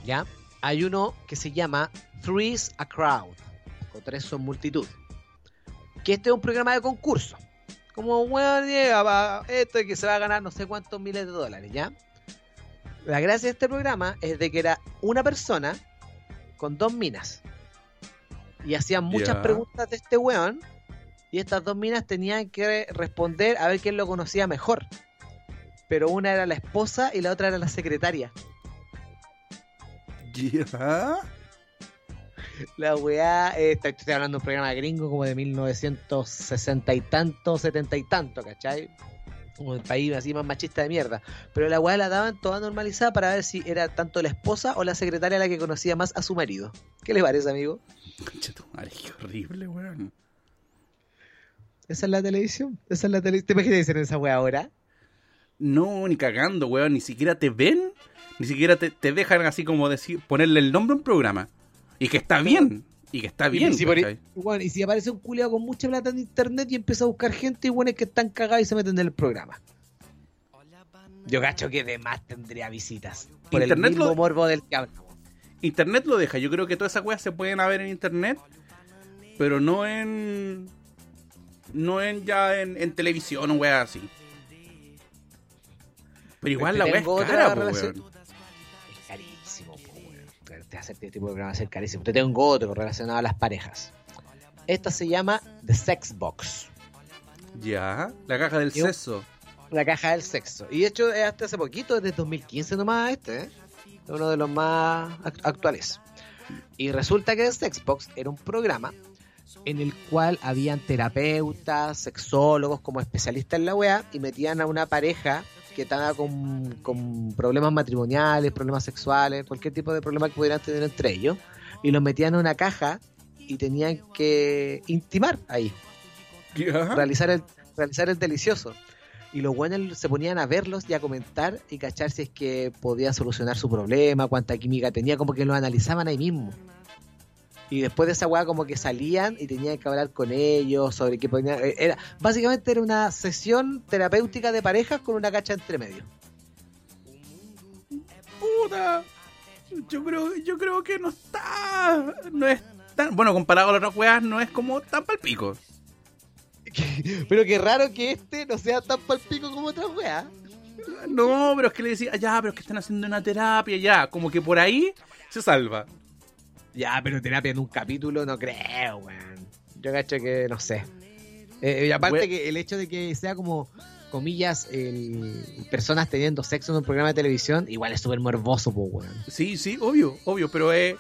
Speaker 2: ¿Ya? Hay uno que se llama Three's a Crowd. O tres son multitud. Que este es un programa de concurso. Como, bueno, llega, esto es que se va a ganar no sé cuántos miles de dólares, ¿ya? La gracia de este programa es de que era una persona con dos minas. Y hacían muchas preguntas de este weón. Y estas dos minas tenían que responder a ver quién lo conocía mejor. Pero una era la esposa y la otra era la secretaria.
Speaker 1: Ya.
Speaker 2: La weá, eh, estoy, estoy hablando de un programa gringo como de 1960 y tanto, 70 y tanto, ¿cachai? Como el país así más machista de mierda. Pero la weá la daban toda normalizada para ver si era tanto la esposa o la secretaria la que conocía más a su marido. ¿Qué le parece, amigo?
Speaker 1: Concha tu madre, qué horrible, weón.
Speaker 2: Esa es la televisión. Esa es la televisión. ¿Te imaginas hacer esa weá ahora?
Speaker 1: No, ni cagando, weón. Ni siquiera te ven, ni siquiera te, te dejan así como decir, ponerle el nombre a un programa. Y que está bien. Y que está bien.
Speaker 2: y, si bueno, y si aparece un culiado con mucha plata en internet y empieza a buscar gente y bueno que están cagados y se meten en el programa. Yo cacho que de más tendría visitas. Por
Speaker 1: Internet
Speaker 2: el mismo
Speaker 1: lo-
Speaker 2: morbo del que hablo.
Speaker 1: Internet lo deja. Yo creo que todas esas weas se pueden ver en internet, pero no en. No en ya en, en televisión o weas así. Pero igual la wea es cara, po, weón.
Speaker 2: Es carísimo, po, weón. Te hace este tipo de programa ser carísimo. Te tengo otro relacionado a las parejas. Esta se llama The Sex Box.
Speaker 1: Ya, la caja del sexo.
Speaker 2: La caja del sexo. Y de hecho, es hasta hace poquito, desde 2015 nomás este, ¿eh? uno de los más act- actuales. Y resulta que Sexbox era un programa en el cual habían terapeutas, sexólogos como especialistas en la wea y metían a una pareja que estaba con, con problemas matrimoniales, problemas sexuales, cualquier tipo de problema que pudieran tener entre ellos, y los metían en una caja y tenían que intimar ahí, realizar el, realizar el delicioso. Y los buenos se ponían a verlos y a comentar y cachar si es que podía solucionar su problema, cuánta química tenía, como que lo analizaban ahí mismo. Y después de esa weá como que salían y tenían que hablar con ellos sobre qué podían... eh, Era, básicamente era una sesión terapéutica de parejas con una cacha entre medio.
Speaker 1: Puta. Yo creo, yo creo que no está. No es tan. Bueno, comparado con las otras weas, no es como tan palpico.
Speaker 2: Pero qué raro que este no sea tan palpico como otras weas.
Speaker 1: No, pero es que le decía, ya, pero es que están haciendo una terapia, ya. Como que por ahí se salva.
Speaker 2: Ya, pero terapia en un capítulo no creo, weón. Yo cacho que no sé. Eh, y aparte
Speaker 1: We-
Speaker 2: que el hecho de que sea como, comillas, el- personas teniendo sexo en un programa de televisión, igual es súper morboso, pues, weón.
Speaker 1: Sí, sí, obvio, obvio, pero es.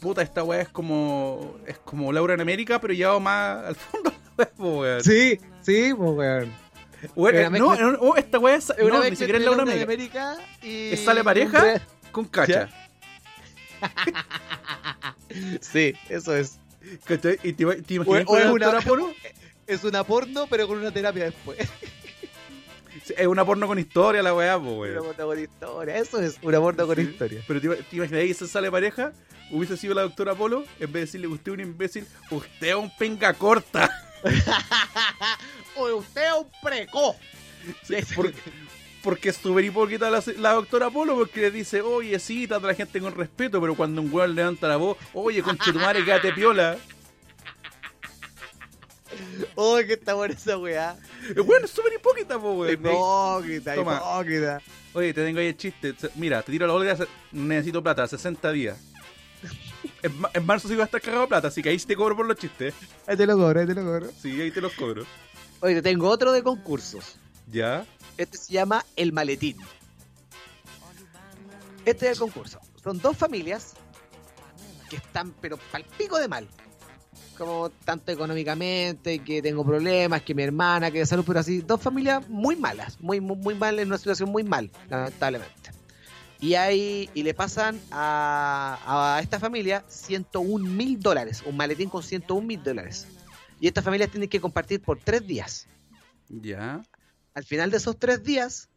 Speaker 1: Puta, esta wea es como. Es como Laura en América, pero llevado más al fondo. po, weón.
Speaker 2: Sí, sí, pues, weón.
Speaker 1: Weón,
Speaker 2: Una
Speaker 1: no, oh, esta wea es.
Speaker 2: Una
Speaker 1: No,
Speaker 2: vez
Speaker 1: ni siquiera es Laura en América.
Speaker 2: y...
Speaker 1: Sale Pareja. Con cacha.
Speaker 2: Sí, eso es.
Speaker 1: ¿Cachai? ¿Y te, te
Speaker 2: O-
Speaker 1: imaginas
Speaker 2: o es una-
Speaker 1: Polo?
Speaker 2: Es una porno, pero con una terapia después.
Speaker 1: Sí, Es una porno con historia la weá, po,
Speaker 2: Una
Speaker 1: weón.
Speaker 2: porno con historia. Eso es una porno con
Speaker 1: Sí.
Speaker 2: historia.
Speaker 1: Pero te, te imaginas que se sale pareja, hubiese sido la doctora Polo, en vez de decirle usted es un imbécil, usted es un penga corta.
Speaker 2: Oye, usted es un preco.
Speaker 1: Sí, porque, porque es súper hipócrita la, la doctora Polo porque le dice, oye, sí, trata a la gente con respeto, pero cuando un weón levanta la voz, oye, conche tu madre, quédate piola.
Speaker 2: Oye, que está buena esa weá.
Speaker 1: El weón es súper hipócrita, po, weón.
Speaker 2: Hipócrita,
Speaker 1: Toma.
Speaker 2: hipócrita.
Speaker 1: Oye, te tengo ahí el chiste. Mira, te tiro la bolsa, necesito plata, 60 días. En, ma- en marzo sí va a estar cagado plata, así que ahí sí te cobro por los chistes.
Speaker 2: Ahí te lo cobro, ahí te lo cobro.
Speaker 1: Sí, ahí te los cobro.
Speaker 2: Oye, te tengo otro de concursos.
Speaker 1: ¿Ya?
Speaker 2: Este se llama El Maletín. Este es el concurso. Son dos familias que están, pero pal pico de mal. Como tanto económicamente, que tengo problemas, que mi hermana, que de salud, pero así, dos familias muy malas, muy, muy, muy mal, en una situación muy mal, lamentablemente. Y hay, y le pasan a, a esta familia 101 mil dólares, un maletín con 101 mil dólares. Y estas familias tienen que compartir por tres días
Speaker 1: ¿Ya?
Speaker 2: Al final de esos tres días,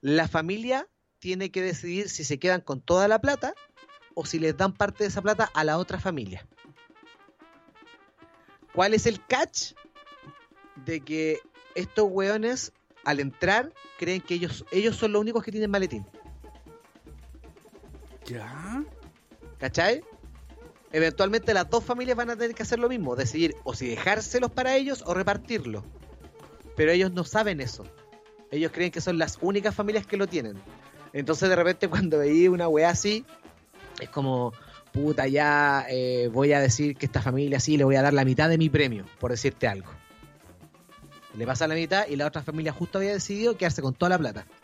Speaker 2: la familia tiene que decidir si se quedan con toda la plata o si les dan parte de esa plata a la otra familia. ¿Cuál es el catch? De que estos weones, al entrar, creen que ellos, ellos son los únicos que tienen maletín.
Speaker 1: ¿Ya?
Speaker 2: ¿Cachai? Eventualmente las dos familias van a tener que hacer lo mismo, decidir o si dejárselos para ellos o repartirlo. Pero ellos no saben eso. Ellos creen que son las únicas familias que lo tienen. Entonces de repente cuando veí una weá así, es como, puta, ya eh, voy a decir que esta familia sí le voy a dar la mitad de mi premio, por decirte algo. Le pasa la mitad y la otra familia justo había decidido quedarse con toda la plata.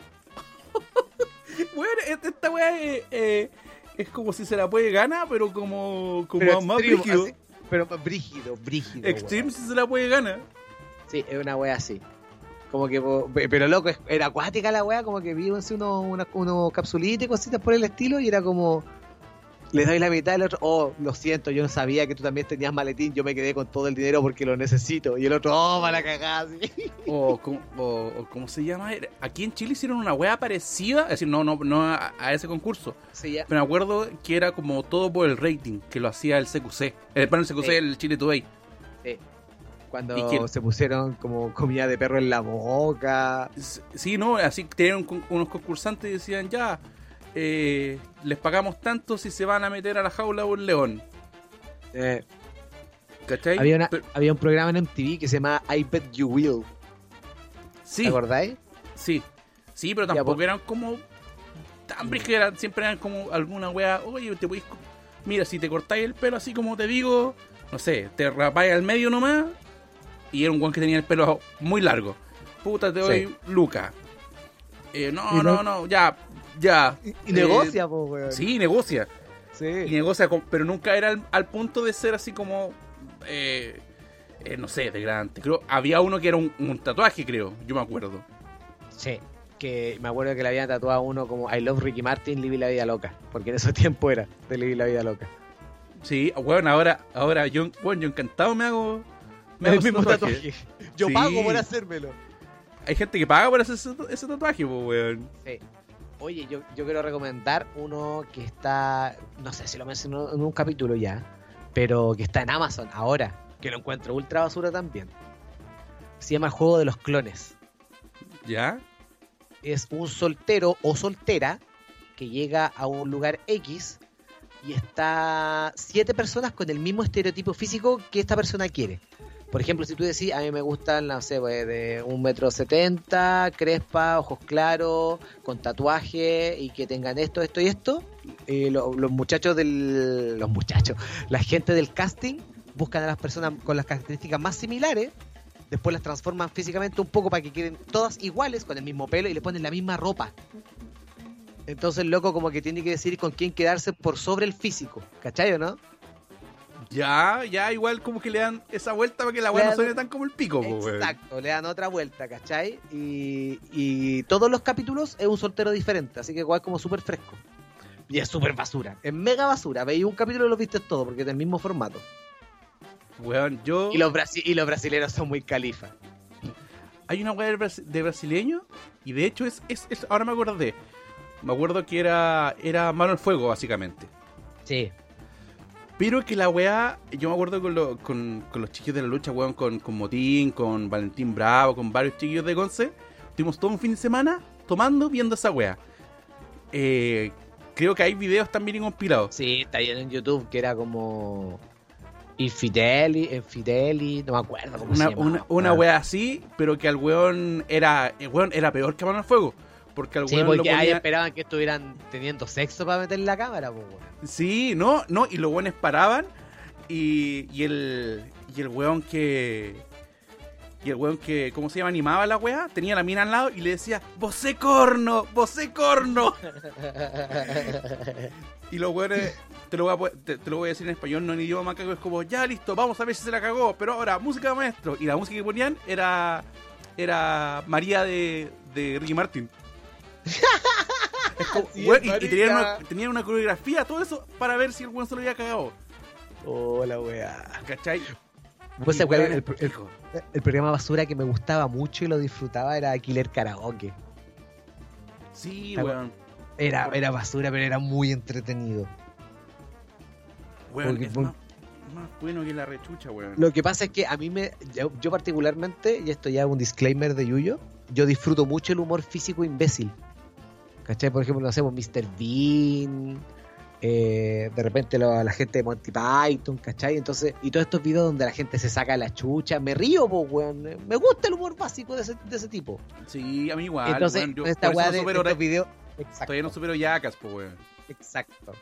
Speaker 1: Bueno, esta, weá es, eh, es como si se la puede ganar, pero como, como
Speaker 2: Pero
Speaker 1: más brígido.
Speaker 2: así, pero más brígido, brígido.
Speaker 1: Extreme si se la puede ganar.
Speaker 2: Sí, es una wea así. Como que, pero loco, era acuática la wea, como que así unos unos unos capsulitas y cositas por el estilo, y era como, le doy la mitad al otro, oh, lo siento, yo no sabía que tú también tenías maletín, yo me quedé con todo el dinero porque lo necesito, y el otro, oh, para cagar, así.
Speaker 1: O, o, o ¿cómo se llama? Aquí en Chile hicieron una weá parecida, es decir, no, no, no a, a ese concurso.
Speaker 2: Sí, ya.
Speaker 1: Pero me acuerdo que era como todo por el rating, que lo hacía el CQC. Eh, bueno, el CQC,
Speaker 2: Sí.
Speaker 1: el Chile Today.
Speaker 2: Cuando se pusieron como comida de perro en la boca.
Speaker 1: Sí, no, así tenían unos concursantes y decían, ya, eh, les pagamos tanto si se van a meter a la jaula de un león.
Speaker 2: Eh,
Speaker 1: ¿Cachai?
Speaker 2: había, una-
Speaker 1: Pero-
Speaker 2: había un programa en MTV que se llama I Bet You Will,
Speaker 1: sí,
Speaker 2: ¿te acordáis?
Speaker 1: sí, sí, pero tampoco
Speaker 2: pues.
Speaker 1: eran como tan brígidas, siempre eran como alguna wea, oye, te podéis, mira, si te cortáis el pelo así como te digo, no sé, te rapáis al medio nomás, y era un guan que tenía el pelo muy largo. Puta, te doy Luca. Eh, no,
Speaker 2: Y
Speaker 1: no,
Speaker 2: no-
Speaker 1: no, ya, Ya.
Speaker 2: Y, y
Speaker 1: eh,
Speaker 2: negocia, po, weón.
Speaker 1: Sí, negocia. Y
Speaker 2: Sí.
Speaker 1: negocia, con- pero nunca era al, al punto de ser así como. eh, eh, no sé, degradante. Creo, había uno que era un, un tatuaje, creo. Yo me acuerdo.
Speaker 2: Sí. Que me acuerdo que le habían tatuado a uno como I love Ricky Martin, Living la vida loca. Porque en ese tiempo era de Living la vida loca.
Speaker 1: Sí, bueno, ahora, ahora yo, bueno, yo encantado me hago. Me
Speaker 2: el mismo
Speaker 1: tatuaje.
Speaker 2: tatuaje. Yo
Speaker 1: Sí.
Speaker 2: pago por hacérmelo.
Speaker 1: Hay gente que paga por hacer ese, ese tatuaje, pues, weón.
Speaker 2: Sí. Oye, yo, yo quiero recomendar uno que está, no sé si lo mencionó en un capítulo ya, pero que está en Amazon ahora, que lo encuentro ultra basura también. Se llama Juego de los Clones.
Speaker 1: ¿Ya?
Speaker 2: Es un soltero o soltera que llega a un lugar X y está siete personas con el mismo estereotipo físico que esta persona quiere. Por ejemplo, si tú decís, a mí me gustan, no sé, pues, de un metro setenta, crespa, ojos claros, con tatuaje y que tengan esto, esto y esto, eh, lo- los muchachos del... Los muchachos, la gente del casting buscan a las personas con las características más similares, después las transforman físicamente un poco para que queden todas iguales, con el mismo pelo y le ponen la misma ropa. Entonces loco como que tiene que decidir con quién quedarse por sobre el físico, ¿cachai o no?
Speaker 1: Ya, ya, igual como que le dan esa vuelta para que la weá no suene tan como el pico, weón.
Speaker 2: Exacto, le dan otra vuelta, ¿cachai? Y, y todos los capítulos es un soltero diferente, así que igual como súper fresco. Y es súper basura, es mega basura. Veis un capítulo y lo viste todo, porque es del mismo formato.
Speaker 1: Weón, yo.
Speaker 2: Y los, brasi- y los brasileños son muy califa.
Speaker 1: Hay una weá de, brasi- de brasileño y de hecho es, es, es- Ahora me acordé. Me acuerdo que era. Era mano al fuego, básicamente.
Speaker 2: Sí.
Speaker 1: Pero que la weá. Yo me acuerdo con, lo- con, con los chiquillos de la lucha, weón, con, con Motín, con Valentín Bravo, con varios chiquillos de Gonce. Estuvimos todo un fin de semana tomando, viendo esa weá. Eh, creo que hay videos también compilados.
Speaker 2: Sí, está ahí en YouTube que era como. Infideli, Infideli, no me acuerdo cómo
Speaker 1: Una,
Speaker 2: se llama.
Speaker 1: una, una weá así, pero que al weón era. El weón era peor que mano al fuego. Porque al
Speaker 2: Sí,
Speaker 1: weón lo
Speaker 2: porque ahí
Speaker 1: ponía-
Speaker 2: esperaban que estuvieran teniendo sexo para meter la cámara, pues, weón.
Speaker 1: Sí, no, no, y los buenos paraban y, y el y el weón que y el weón que, ¿cómo se llama? Animaba la weá, tenía la mina al lado y le decía, ¡Vosé corno! ¡Vosé corno! Y los weones, te lo, voy a, te, te lo voy a decir en español, no en idioma macaco, es como, ya listo, vamos a ver si se la cagó, pero ahora, música de maestro. Y la música que ponían era era María de, de Ricky Martin. Es como,
Speaker 2: Sí,
Speaker 1: weón, y- tenían, una, tenían una coreografía, todo eso, para ver si el weón se lo había cagado.
Speaker 2: Hola, weá.
Speaker 1: ¿Cachai?
Speaker 2: Pues,
Speaker 1: Y,
Speaker 2: ¿cuál
Speaker 1: weón,
Speaker 2: era el, el- el programa basura que me gustaba mucho y lo disfrutaba era Killer Karaoke.
Speaker 1: Sí, weón.
Speaker 2: Era, era basura, pero era muy entretenido.
Speaker 1: Weón,
Speaker 2: porque-
Speaker 1: es más, más bueno que la rechucha, weón.
Speaker 2: Lo que pasa es que a mí me. Yo, yo particularmente, y esto ya es un disclaimer de Yuyo, yo disfruto mucho el humor físico imbécil. ¿Cachai? Por ejemplo, no sé, pues, Mr. Bean. eh, de repente lo- la gente de Monty Python, ¿cachai? Entonces, y todos estos videos donde la gente se saca la chucha, me río, pues, weón. Me gusta el humor básico de ese, de ese tipo.
Speaker 1: Sí, a mí igual.
Speaker 2: Entonces,
Speaker 1: weón, yo
Speaker 2: esta weá
Speaker 1: no
Speaker 2: de, estos videos. Exacto.
Speaker 1: Todavía no supero yacas, pues, weón.
Speaker 2: Exacto.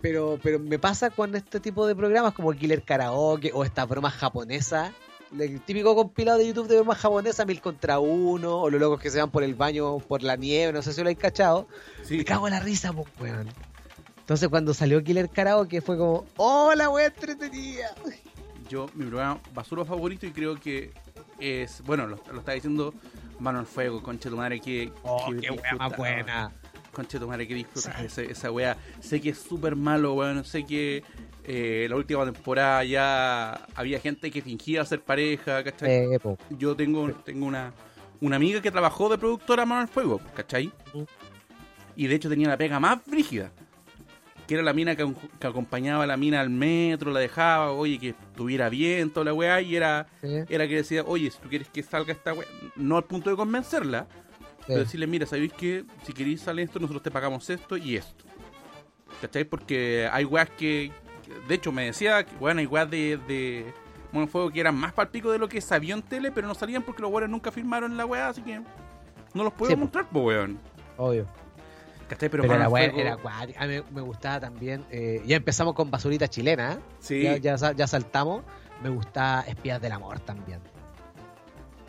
Speaker 2: Pero, pero me pasa con este tipo de programas como Killer Karaoke o estas bromas japonesas. El típico compilado de YouTube de bromas japonesas, mil contra uno, o los locos que se van por el baño por la nieve, no sé si lo hay cachado.
Speaker 1: Sí.
Speaker 2: Me cago en la risa, pues, weón. Entonces cuando salió Killer Karaoke fue como, ¡Hola, weón, entretenida!
Speaker 1: Yo, mi programa basura favorito y creo que es, bueno, lo, lo está diciendo Mano al Fuego, concha tu madre, que,
Speaker 2: ¡Oh,
Speaker 1: que
Speaker 2: qué
Speaker 1: disfruta-
Speaker 2: más buena!
Speaker 1: Concha tu madre, que disfrutas ese- esa weá. Sé que es súper malo, weón. Sé que eh, la última temporada ya había gente que fingía ser pareja, ¿cachai?
Speaker 2: Eh.
Speaker 1: Yo tengo, tengo una, una amiga que trabajó de productora a Mano al Fuego, ¿cachai? Y de hecho tenía la pega más brígida. Que era la mina que, que acompañaba a la mina al metro, la dejaba, oye, que estuviera bien, toda la weá, y era,
Speaker 2: Sí,
Speaker 1: era que decía, oye, si tú quieres que salga esta weá, no al punto de convencerla, pero
Speaker 2: sí.
Speaker 1: decirle, mira, ¿sabéis que si queréis salir esto, nosotros te pagamos esto y esto? ¿Cachai? Porque hay weas que- de hecho, me decía, que, bueno, weas de, de Mono Fuego que eran más palpico de lo que sabían tele, pero no salían porque los weones nunca firmaron la wea, así que no los puedo
Speaker 2: Sí,
Speaker 1: mostrar, pues weón.
Speaker 2: Obvio.
Speaker 1: ¿Cachai? Pero,
Speaker 2: Pero, era,
Speaker 1: Fuego-
Speaker 2: era. A mí me gustaba también. eh, ya empezamos con basurita chilena, ¿eh?
Speaker 1: Sí,
Speaker 2: Ya, ya, sa- ya saltamos. Me gusta Espías del Amor también.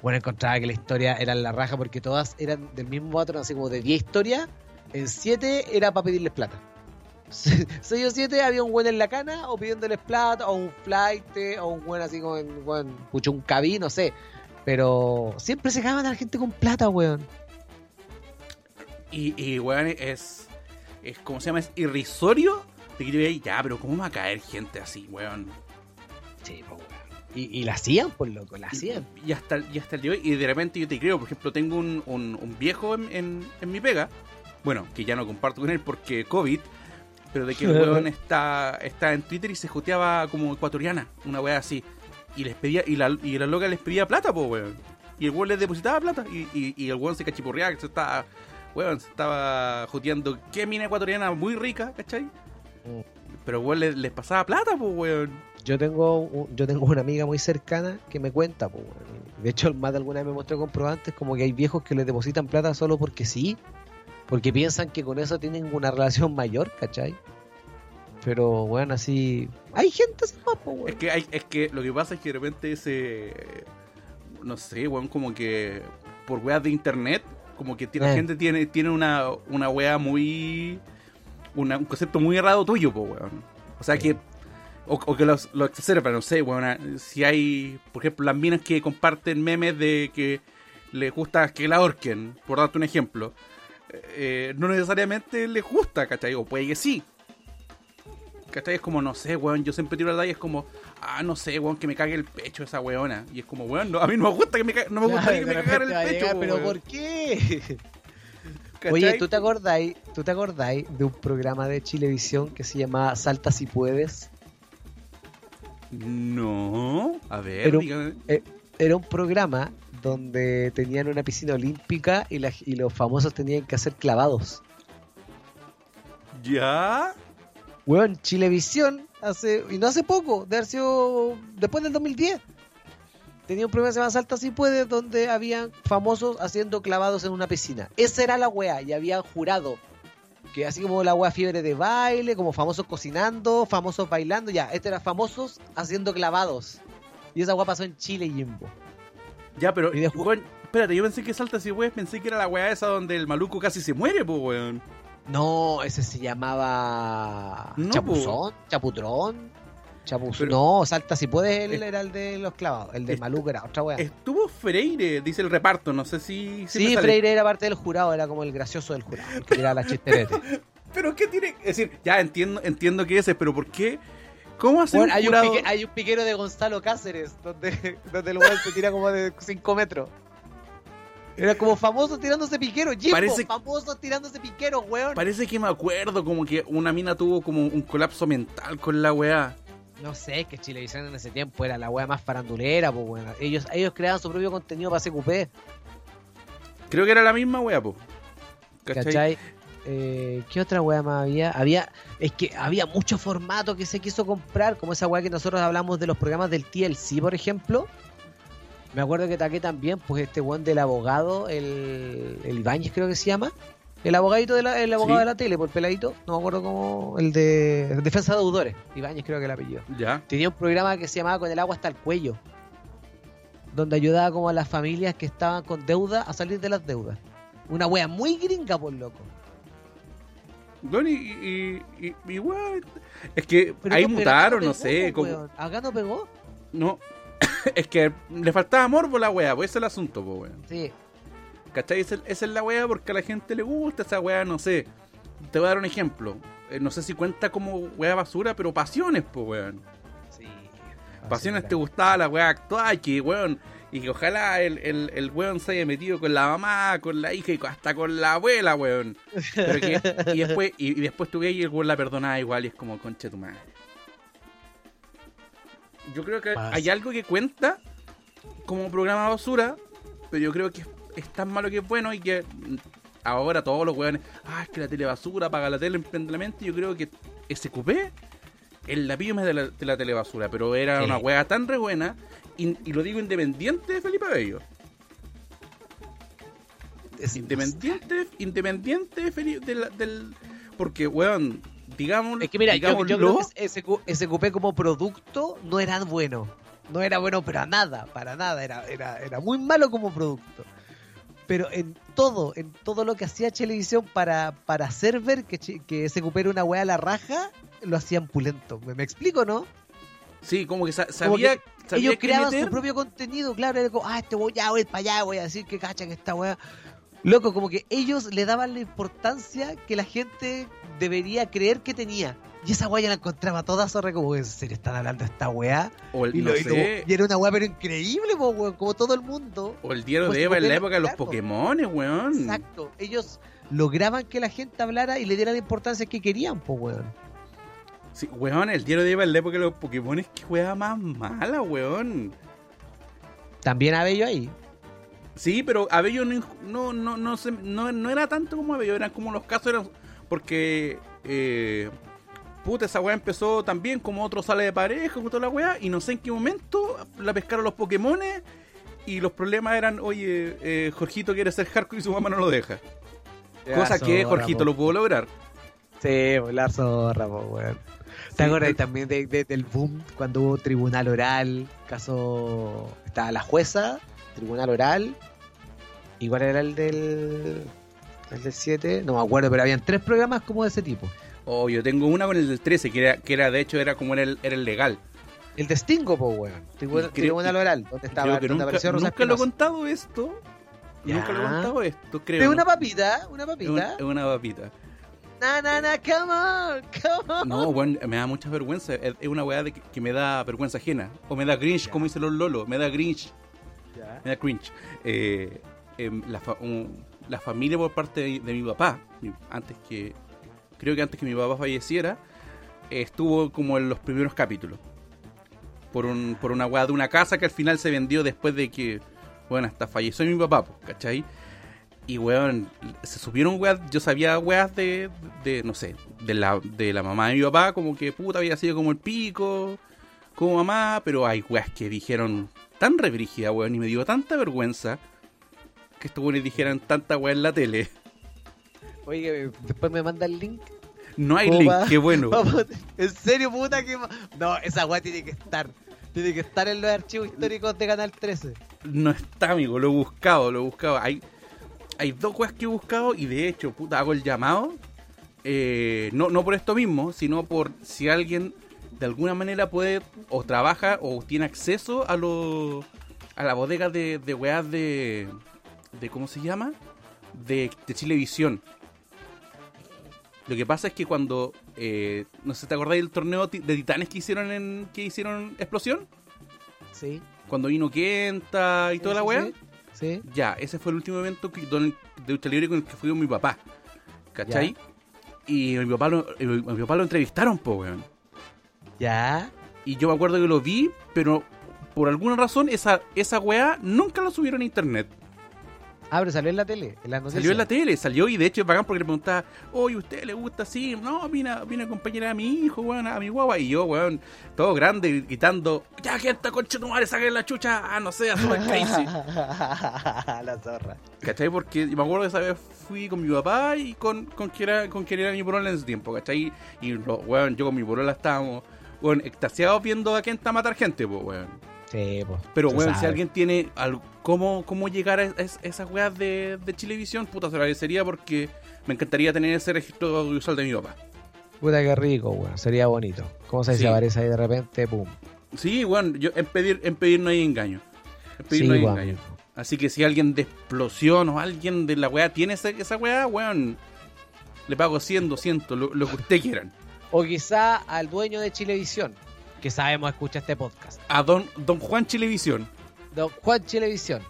Speaker 2: Bueno, encontraba que la historia era la raja porque todas eran del mismo patrón, así como de 10 historias, en 7 era para pedirles plata. 6 o 7 había un buen en la cana o pidiéndoles plata, o un flight, o un buen así como en, bueno, pucho, un cabí, no sé. Pero siempre se cagaban a la gente con plata, weón.
Speaker 1: Y, y weón, es, es, ¿cómo se llama? Es irrisorio de que yo diga, ya, pero ¿cómo va a caer gente así, weón?
Speaker 2: Sí, pues, weón. Y, y la hacían, por loco, la hacían.
Speaker 1: Y hasta, y hasta el día y de repente yo te creo, por ejemplo, tengo un, un, un viejo en, en, en mi pega, bueno, que ya no comparto con él porque COVID, pero de que el weón está, está en Twitter y se joteaba como ecuatoriana, una weá así. Y les pedía, y la, y la loca les pedía plata, pues weón. Y el weón les depositaba plata. Y, y, y el weón se cachiporreaba, que se estaba, weón, se estaba joteando. Qué mina ecuatoriana muy rica, ¿cachai?
Speaker 2: Mm.
Speaker 1: Pero weón les, les pasaba plata, pues weón.
Speaker 2: Yo tengo, yo tengo una amiga muy cercana que me cuenta, po, weón. de hecho, más de alguna vez me mostró comprobantes como que hay viejos que les depositan plata solo porque sí, porque piensan que con eso tienen una relación mayor, ¿cachai? Pero, bueno, así... Hay gente así más, po, weón.
Speaker 1: Es que, hay, es que lo que pasa es que de repente ese. No sé, weón, como que. Por weas de internet, como que tiene- la
Speaker 2: Eh.
Speaker 1: gente tiene, tiene una, una wea muy. una- un concepto muy errado tuyo, pues, weón. O sea que. O, o que los, lo exacerban, no sé, weón. Si hay, por ejemplo, las minas que comparten memes de que les gusta que la ahorquen, por darte un ejemplo. Eh, no necesariamente les gusta, ¿cachai? O puede que sí. ¿Cachai? Es como, no sé, weón. Yo siempre tiro la talla, es como, ah, no sé, weón, que me cague el pecho esa weona. Y es como, weón, no, a mí no me gusta que me no me gustaría que me cagara el pecho,
Speaker 2: llegar, pero. ¿por qué?
Speaker 1: ¿Cachai?
Speaker 2: Oye, ¿tú te acordáis, ¿tú te acordáis de un programa de Chilevisión que se llamaba Salta si puedes?
Speaker 1: No, a ver,
Speaker 2: Pero-
Speaker 1: dígame.
Speaker 2: Era un programa donde tenían una piscina olímpica y, la- y los famosos tenían que hacer clavados.
Speaker 1: ¿Ya?
Speaker 2: Weón, Chilevisión hace, y no hace poco, de haber sido después del 2010. Tenía un programa que se llama Salta si puedes, donde habían famosos haciendo clavados en una piscina. Esa era la wea, y habían jurado. Que así como la wea fiebre de baile, como famosos cocinando, famosos bailando, ya, este era famosos haciendo clavados. Y esa wea pasó en Chile, Jimbo.
Speaker 1: Ya, pero, weón, espérate, yo pensé que Salta si weón, pensé que era la weá esa donde el maluco casi se muere, pues, weón.
Speaker 2: No, ese se llamaba
Speaker 1: No,
Speaker 2: Chapuzón, Chaputrón, Chapuzón.
Speaker 1: Pero-
Speaker 2: No, Salta si puedes, él era el de los clavados, el de Maluco era otra wea.
Speaker 1: Estuvo Freire, dice el reparto, no sé si...
Speaker 2: Sí. Freire era parte del jurado, era como el gracioso del jurado, que tiraba la chisterete.
Speaker 1: Pero ¿qué tiene? Es decir, ya entiendo, entiendo que ese, pero ¿por qué? ¿Cómo hacer
Speaker 2: Bueno,
Speaker 1: un
Speaker 2: hay, un
Speaker 1: jurado?
Speaker 2: pique- hay un piquero de Gonzalo Cáceres, donde, donde el weón se tira como de 5 metros. Era como famoso tirándose piquero, Jimbo,
Speaker 1: Parece-
Speaker 2: famoso tirándose piquero, weón.
Speaker 1: Parece que me acuerdo como que una mina tuvo como un colapso mental con la weá.
Speaker 2: No sé, es que Chilevisión en ese tiempo era la wea más farandulera, pues bueno. Ellos, ellos creaban su propio contenido para CQP.
Speaker 1: Creo que era la misma weá, po. ¿Cachai?
Speaker 2: ¿Cachai? Eh, ¿Qué otra weá más había? Había, es que había mucho formato que se quiso comprar, como esa weá que nosotros hablamos de los programas del TLC, por ejemplo. Me acuerdo que taqué también, pues este weón del abogado, el, el Ibáñez creo que se llama. El abogadito de la, el abogado
Speaker 1: Sí.
Speaker 2: de la tele, por peladito, no me acuerdo cómo, el de defensa de deudores. Ibáñez creo que el apellido.
Speaker 1: Ya.
Speaker 2: Tenía un programa que se llamaba Con el agua hasta el cuello, donde ayudaba como a las familias que estaban con deuda a salir de las deudas. Una wea muy gringa, por loco.
Speaker 1: Bueno, y, y, y, es que
Speaker 2: Pero
Speaker 1: ahí
Speaker 2: no-
Speaker 1: mutaron, no
Speaker 2: pegó,
Speaker 1: sé, como.
Speaker 2: Acá no pegó.
Speaker 1: no, es que le faltaba morbo la weá, pues ese es el asunto, po, weón.
Speaker 2: Sí.
Speaker 1: ¿Cachai? Esa, esa es la weá porque a la gente le gusta esa weá, no sé. Te voy a dar un ejemplo. Eh, no sé si cuenta como weá basura, pero pasiones, po, weón.
Speaker 2: Sí.
Speaker 1: Pasiones te gustaba la weá actual, que weón. Y que ojalá el, el, el weón se haya metido con la mamá, con la hija y hasta con la abuela, weón. Pero que- y después, y, y después tú veías y el weón la perdonaba igual y es como concha de tu madre. Yo creo que hay algo que cuenta como programa basura, pero yo creo que es, es tan malo que es bueno y que ahora todos los weones, ah, es que la tele basura, paga la tele emprendedamente. Yo creo que SQP es la pyme de la, de la tele basura, pero era
Speaker 2: Sí.
Speaker 1: una wea tan re buena y, y lo digo independiente de Felipe Bello.
Speaker 2: Es-
Speaker 1: Independiente, independiente de Feli- de la- del. Porque, weón, digamos.
Speaker 2: Es que mira, yo, yo creo que SQ SQP como producto no era bueno. No era bueno para nada, para nada. Era, era, era muy malo como producto. Pero en todo, en todo lo que hacía Televisión para, para hacer ver que, que se recupera una weá a la raja, lo hacían pulento. ¿Me, me explico, no?
Speaker 1: Sí, como que sa- sabía, sabía
Speaker 2: Ellos creaban
Speaker 1: meter.
Speaker 2: su propio contenido, claro. Era como, ah, este voy, ya voy para allá, voy a decir que cacha que esta weá. Loco, como que ellos le daban la importancia que la gente debería creer que tenía. Y esa weá yo la encontraba toda zorra, como, ¿en serio están hablando de esta weá?
Speaker 1: O el,
Speaker 2: Y,
Speaker 1: no
Speaker 2: lo- y como-
Speaker 1: sé,
Speaker 2: y era una weá pero increíble, po, weón, como todo el mundo.
Speaker 1: o el diario
Speaker 2: pues,
Speaker 1: de Eva en la época de los. Pokémon, weón.
Speaker 2: Exacto. Ellos lograban que la gente hablara y le diera la importancia que querían, po, weón.
Speaker 1: Sí, weón, el diario de Eva en la época de los Pokémon es que juega más mala, weón.
Speaker 2: También Abello ahí.
Speaker 1: Sí, pero Abello no, no, no, no, se- no, no era tanto como Abello, eran como los casos eran porque eh, puta esa weá empezó también como otro sale de pareja, como toda la weá, y no sé en qué momento la pescaron los Pokémones y los problemas eran, oye, eh, Jorgito quiere ser hardcore y su mamá no lo deja. Cosa que Jorgito lo pudo lograr.
Speaker 2: Sí, la zorra, po, weón. ¿Te acuerdas también de- de- del boom cuando hubo tribunal oral? Caso. Estaba la jueza, tribunal oral. Igual era el del. El del 7, no me acuerdo, pero habían tres programas como de ese tipo.
Speaker 1: Oh, yo tengo una con el del 13, que era, que era de hecho, era como era el, era el legal.
Speaker 2: El de Stingo, po, weón. Tribunal, oral, donde estaba donde
Speaker 1: nunca,
Speaker 2: apareció Rosa
Speaker 1: nunca lo he contado esto. Nunca lo he contado esto, creo.
Speaker 2: De una papita, una papita.
Speaker 1: es una papita.
Speaker 2: Na, na, na, come on, come on.
Speaker 1: No, bueno, me da mucha vergüenza. Es es una weá de que, que me da vergüenza ajena. O me da cringe,
Speaker 2: Ya.
Speaker 1: como dicen los lolos. Me da cringe.
Speaker 2: Ya.
Speaker 1: Me da cringe. Eh, em, la, fa- un- la familia por parte de, de mi papá, antes que. Creo que antes que mi papá falleciera, estuvo como en los primeros capítulos. Por, un, por una weá de una casa que al final se vendió después de que. Bueno, hasta falleció mi papá, pues, ¿cachai? Y weón, se subieron weas, yo sabía weas de, de no sé, de la, de la mamá de mi papá, como que puta había sido como el pico, como mamá, pero hay weas que dijeron tan rebrígida, weón, y me dio tanta vergüenza que estos weones dijeran tanta wea en la tele.
Speaker 2: Oye, después me manda el link.
Speaker 1: No hay
Speaker 2: ¿Cómo
Speaker 1: link,
Speaker 2: va?
Speaker 1: qué bueno.
Speaker 2: En serio, puta que. No, esa weá tiene que estar. Tiene que estar en los archivos históricos de Canal 13.
Speaker 1: No está, amigo, lo he buscado, lo he buscado. Hay, hay dos weas que he buscado y de hecho, puta, hago el llamado. eh, no, no por esto mismo, sino por si alguien de alguna manera puede o trabaja o tiene acceso a lo, a la bodega de, de weas de, de. ¿Cómo se llama? De, de Chilevisión. Lo que pasa es que cuando. eh, no sé, ¿te acordáis del torneo de titanes que hicieron en. que hicieron Explosión?
Speaker 2: Sí.
Speaker 1: Cuando vino Kenta y toda la wea.
Speaker 2: sí, Sí.
Speaker 1: Ya, ese fue el último evento que, don- de lucha libre con el que fui con mi papá. ¿Cachai? Y mi papá, lo, eh, mi papá lo entrevistaron, po, weón.
Speaker 2: Ya.
Speaker 1: Y yo me acuerdo que lo vi, pero por alguna razón esa, esa weá nunca lo subieron a internet.
Speaker 2: Ah, pero salió en la tele, en las noticias.
Speaker 1: Salió en la tele, salió y de hecho es bacán porque le preguntaba, oye, ¿usted le gusta así? No, vine, a- vine a acompañar a mi hijo, weón, a mi guagua. Y yo, weón, todo grande, gritando, ya gente, concha tu madre, saquen la chucha, ah, no sé, a Crazy.
Speaker 2: la zorra.
Speaker 1: ¿Cachai? Porque me acuerdo que esa vez fui con mi papá y con, con, quien, era, con quien era mi polola en ese tiempo, ¿cachai? Y weón, yo con mi polola estábamos, weón, extasiados viendo a Kenta matar gente, pues, weón.
Speaker 2: Sí, pues.
Speaker 1: Pero, weón, si alguien tiene algo, cómo, cómo llegar a, es- esas weas de, de Chilevisión, puta, se lo agradecería porque me encantaría tener ese registro audiovisual de mi papá.
Speaker 2: Puta que rico, weón. Sería bonito. ¿Cómo se
Speaker 1: Sí.
Speaker 2: desaparece ahí de repente? Pum.
Speaker 1: Sí, weón, yo, en, pedir, en pedir no hay engaño. En pedir
Speaker 2: Sí,
Speaker 1: no hay
Speaker 2: weón.
Speaker 1: engaño. Así que si alguien de explosión o alguien de la weá tiene esa, esa weá, weón, le pago 100, 200, lo, lo que usted quieran.
Speaker 2: O quizá al dueño de Chilevisión, que sabemos escucha este podcast.
Speaker 1: A don, don Juan Chilevisión.
Speaker 2: Don Juan Chilevisión.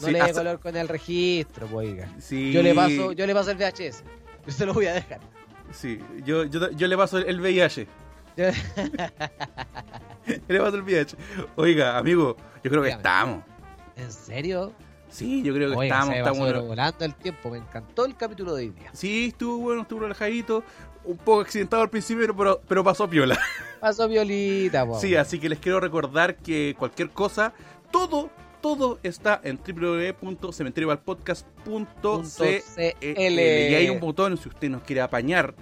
Speaker 2: No
Speaker 1: Sí,
Speaker 2: le dé color con el registro, pues, oiga.
Speaker 1: Sí,
Speaker 2: Yo le paso, yo le paso el VHS. Yo se lo voy a dejar.
Speaker 1: Sí, yo, yo, yo le paso el, VIH.
Speaker 2: Yo-
Speaker 1: le paso el VIH. Oiga, amigo, yo creo que estamos.
Speaker 2: ¿En serio?
Speaker 1: Sí, yo creo que
Speaker 2: Oiga,
Speaker 1: estamos.
Speaker 2: se
Speaker 1: estamos
Speaker 2: volando el tiempo. Me encantó el capítulo de hoy día.
Speaker 1: Sí, estuvo bueno, estuvo relajadito. Un poco accidentado al principio, pero, pero pasó piola.
Speaker 2: Pasó violita, po.
Speaker 1: Sí, así que les quiero recordar que cualquier cosa, todo, todo está en www.cementeriovalpodcast.cl
Speaker 2: CL.
Speaker 1: y hay un botón si usted nos quiere apañar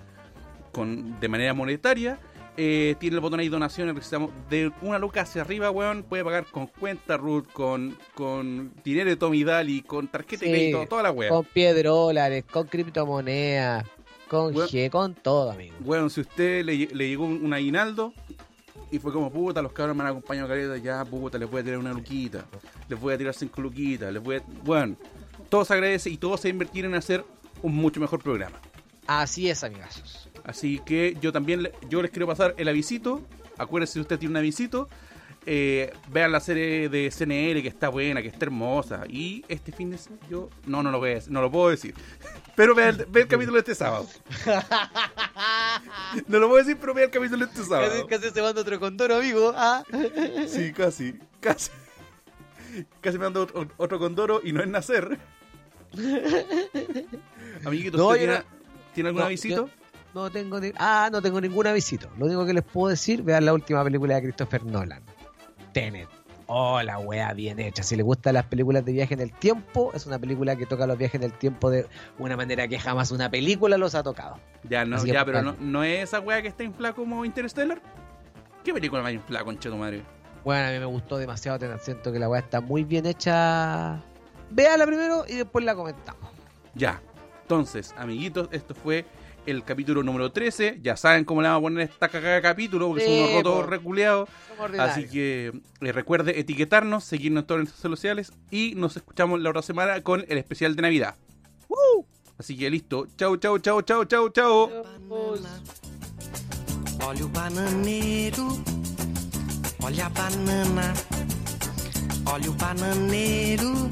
Speaker 1: con, de manera monetaria. Eh, tiene el botón ahí donaciones, necesitamos de una luca hacia arriba, weón. Puede pagar con cuenta Ruth, con, con dinero de Tommy Daly, con tarjeta de
Speaker 2: Sí,
Speaker 1: crédito, toda la weá.
Speaker 2: Con piedrólares, con criptomonedas, con
Speaker 1: Bueno.
Speaker 2: G, con todo, amigo.
Speaker 1: Weón, si usted le, le llegó un, un aguinaldo y fue como, puta, los cabros me han acompañado a caleta, ya, puta, les voy a tirar una luquita, les voy a tirar cinco luquitas, les voy a... Bueno, todo se agradece y todo se invertir en hacer un mucho mejor programa.
Speaker 2: Así es, amigazos.
Speaker 1: Así que yo también yo les quiero pasar el avisito. Acuérdense si usted tiene un avisito. Eh, vean la serie de CNL que está buena, que está hermosa. Y este fin de semana yo. No, no lo voy a decir, no lo puedo decir. Pero vea el, vea el capítulo de este sábado. No lo puedo decir, pero vea el capítulo de este sábado.
Speaker 2: casi se manda otro condoro, amigo. Ah.
Speaker 1: Sí, casi. Casi. Casi me dando otro, otro condoro y no es nacer. Amiguito,
Speaker 2: No,
Speaker 1: ¿usted tiene,
Speaker 2: no-
Speaker 1: tiene algún
Speaker 2: no,
Speaker 1: avisito?
Speaker 2: yo- No tengo ni- ah, no tengo ningún avisito. Lo único que les puedo decir, vean la última película de Christopher Nolan. Tenet. Oh, la wea bien hecha. Si les gustan las películas de viaje en el tiempo, es una película que toca los viajes en el tiempo de una manera que jamás una película los ha tocado.
Speaker 1: Ya, no, ya, pero no, no es esa weá que está inflada como Interstellar. ¿Qué película más inflada, concha tu madre?
Speaker 2: Bueno, a mí me gustó demasiado Tenet. Siento que la wea está muy bien hecha. Véala primero y después la comentamos.
Speaker 1: Ya. Entonces, amiguitos, esto fue el capítulo número 13. Ya saben cómo le vamos a poner esta cagada de capítulo, porque son
Speaker 2: Sí,
Speaker 1: unos rotos reculeados. Así que eh, recuerde etiquetarnos, seguirnos en todas las redes sociales y nos escuchamos la otra semana con el especial de Navidad. Así que listo. Chau, chau, chau, chau, chau, chau.
Speaker 3: banana. Olha o bananeiro, olha a banana. Olha o bananeiro,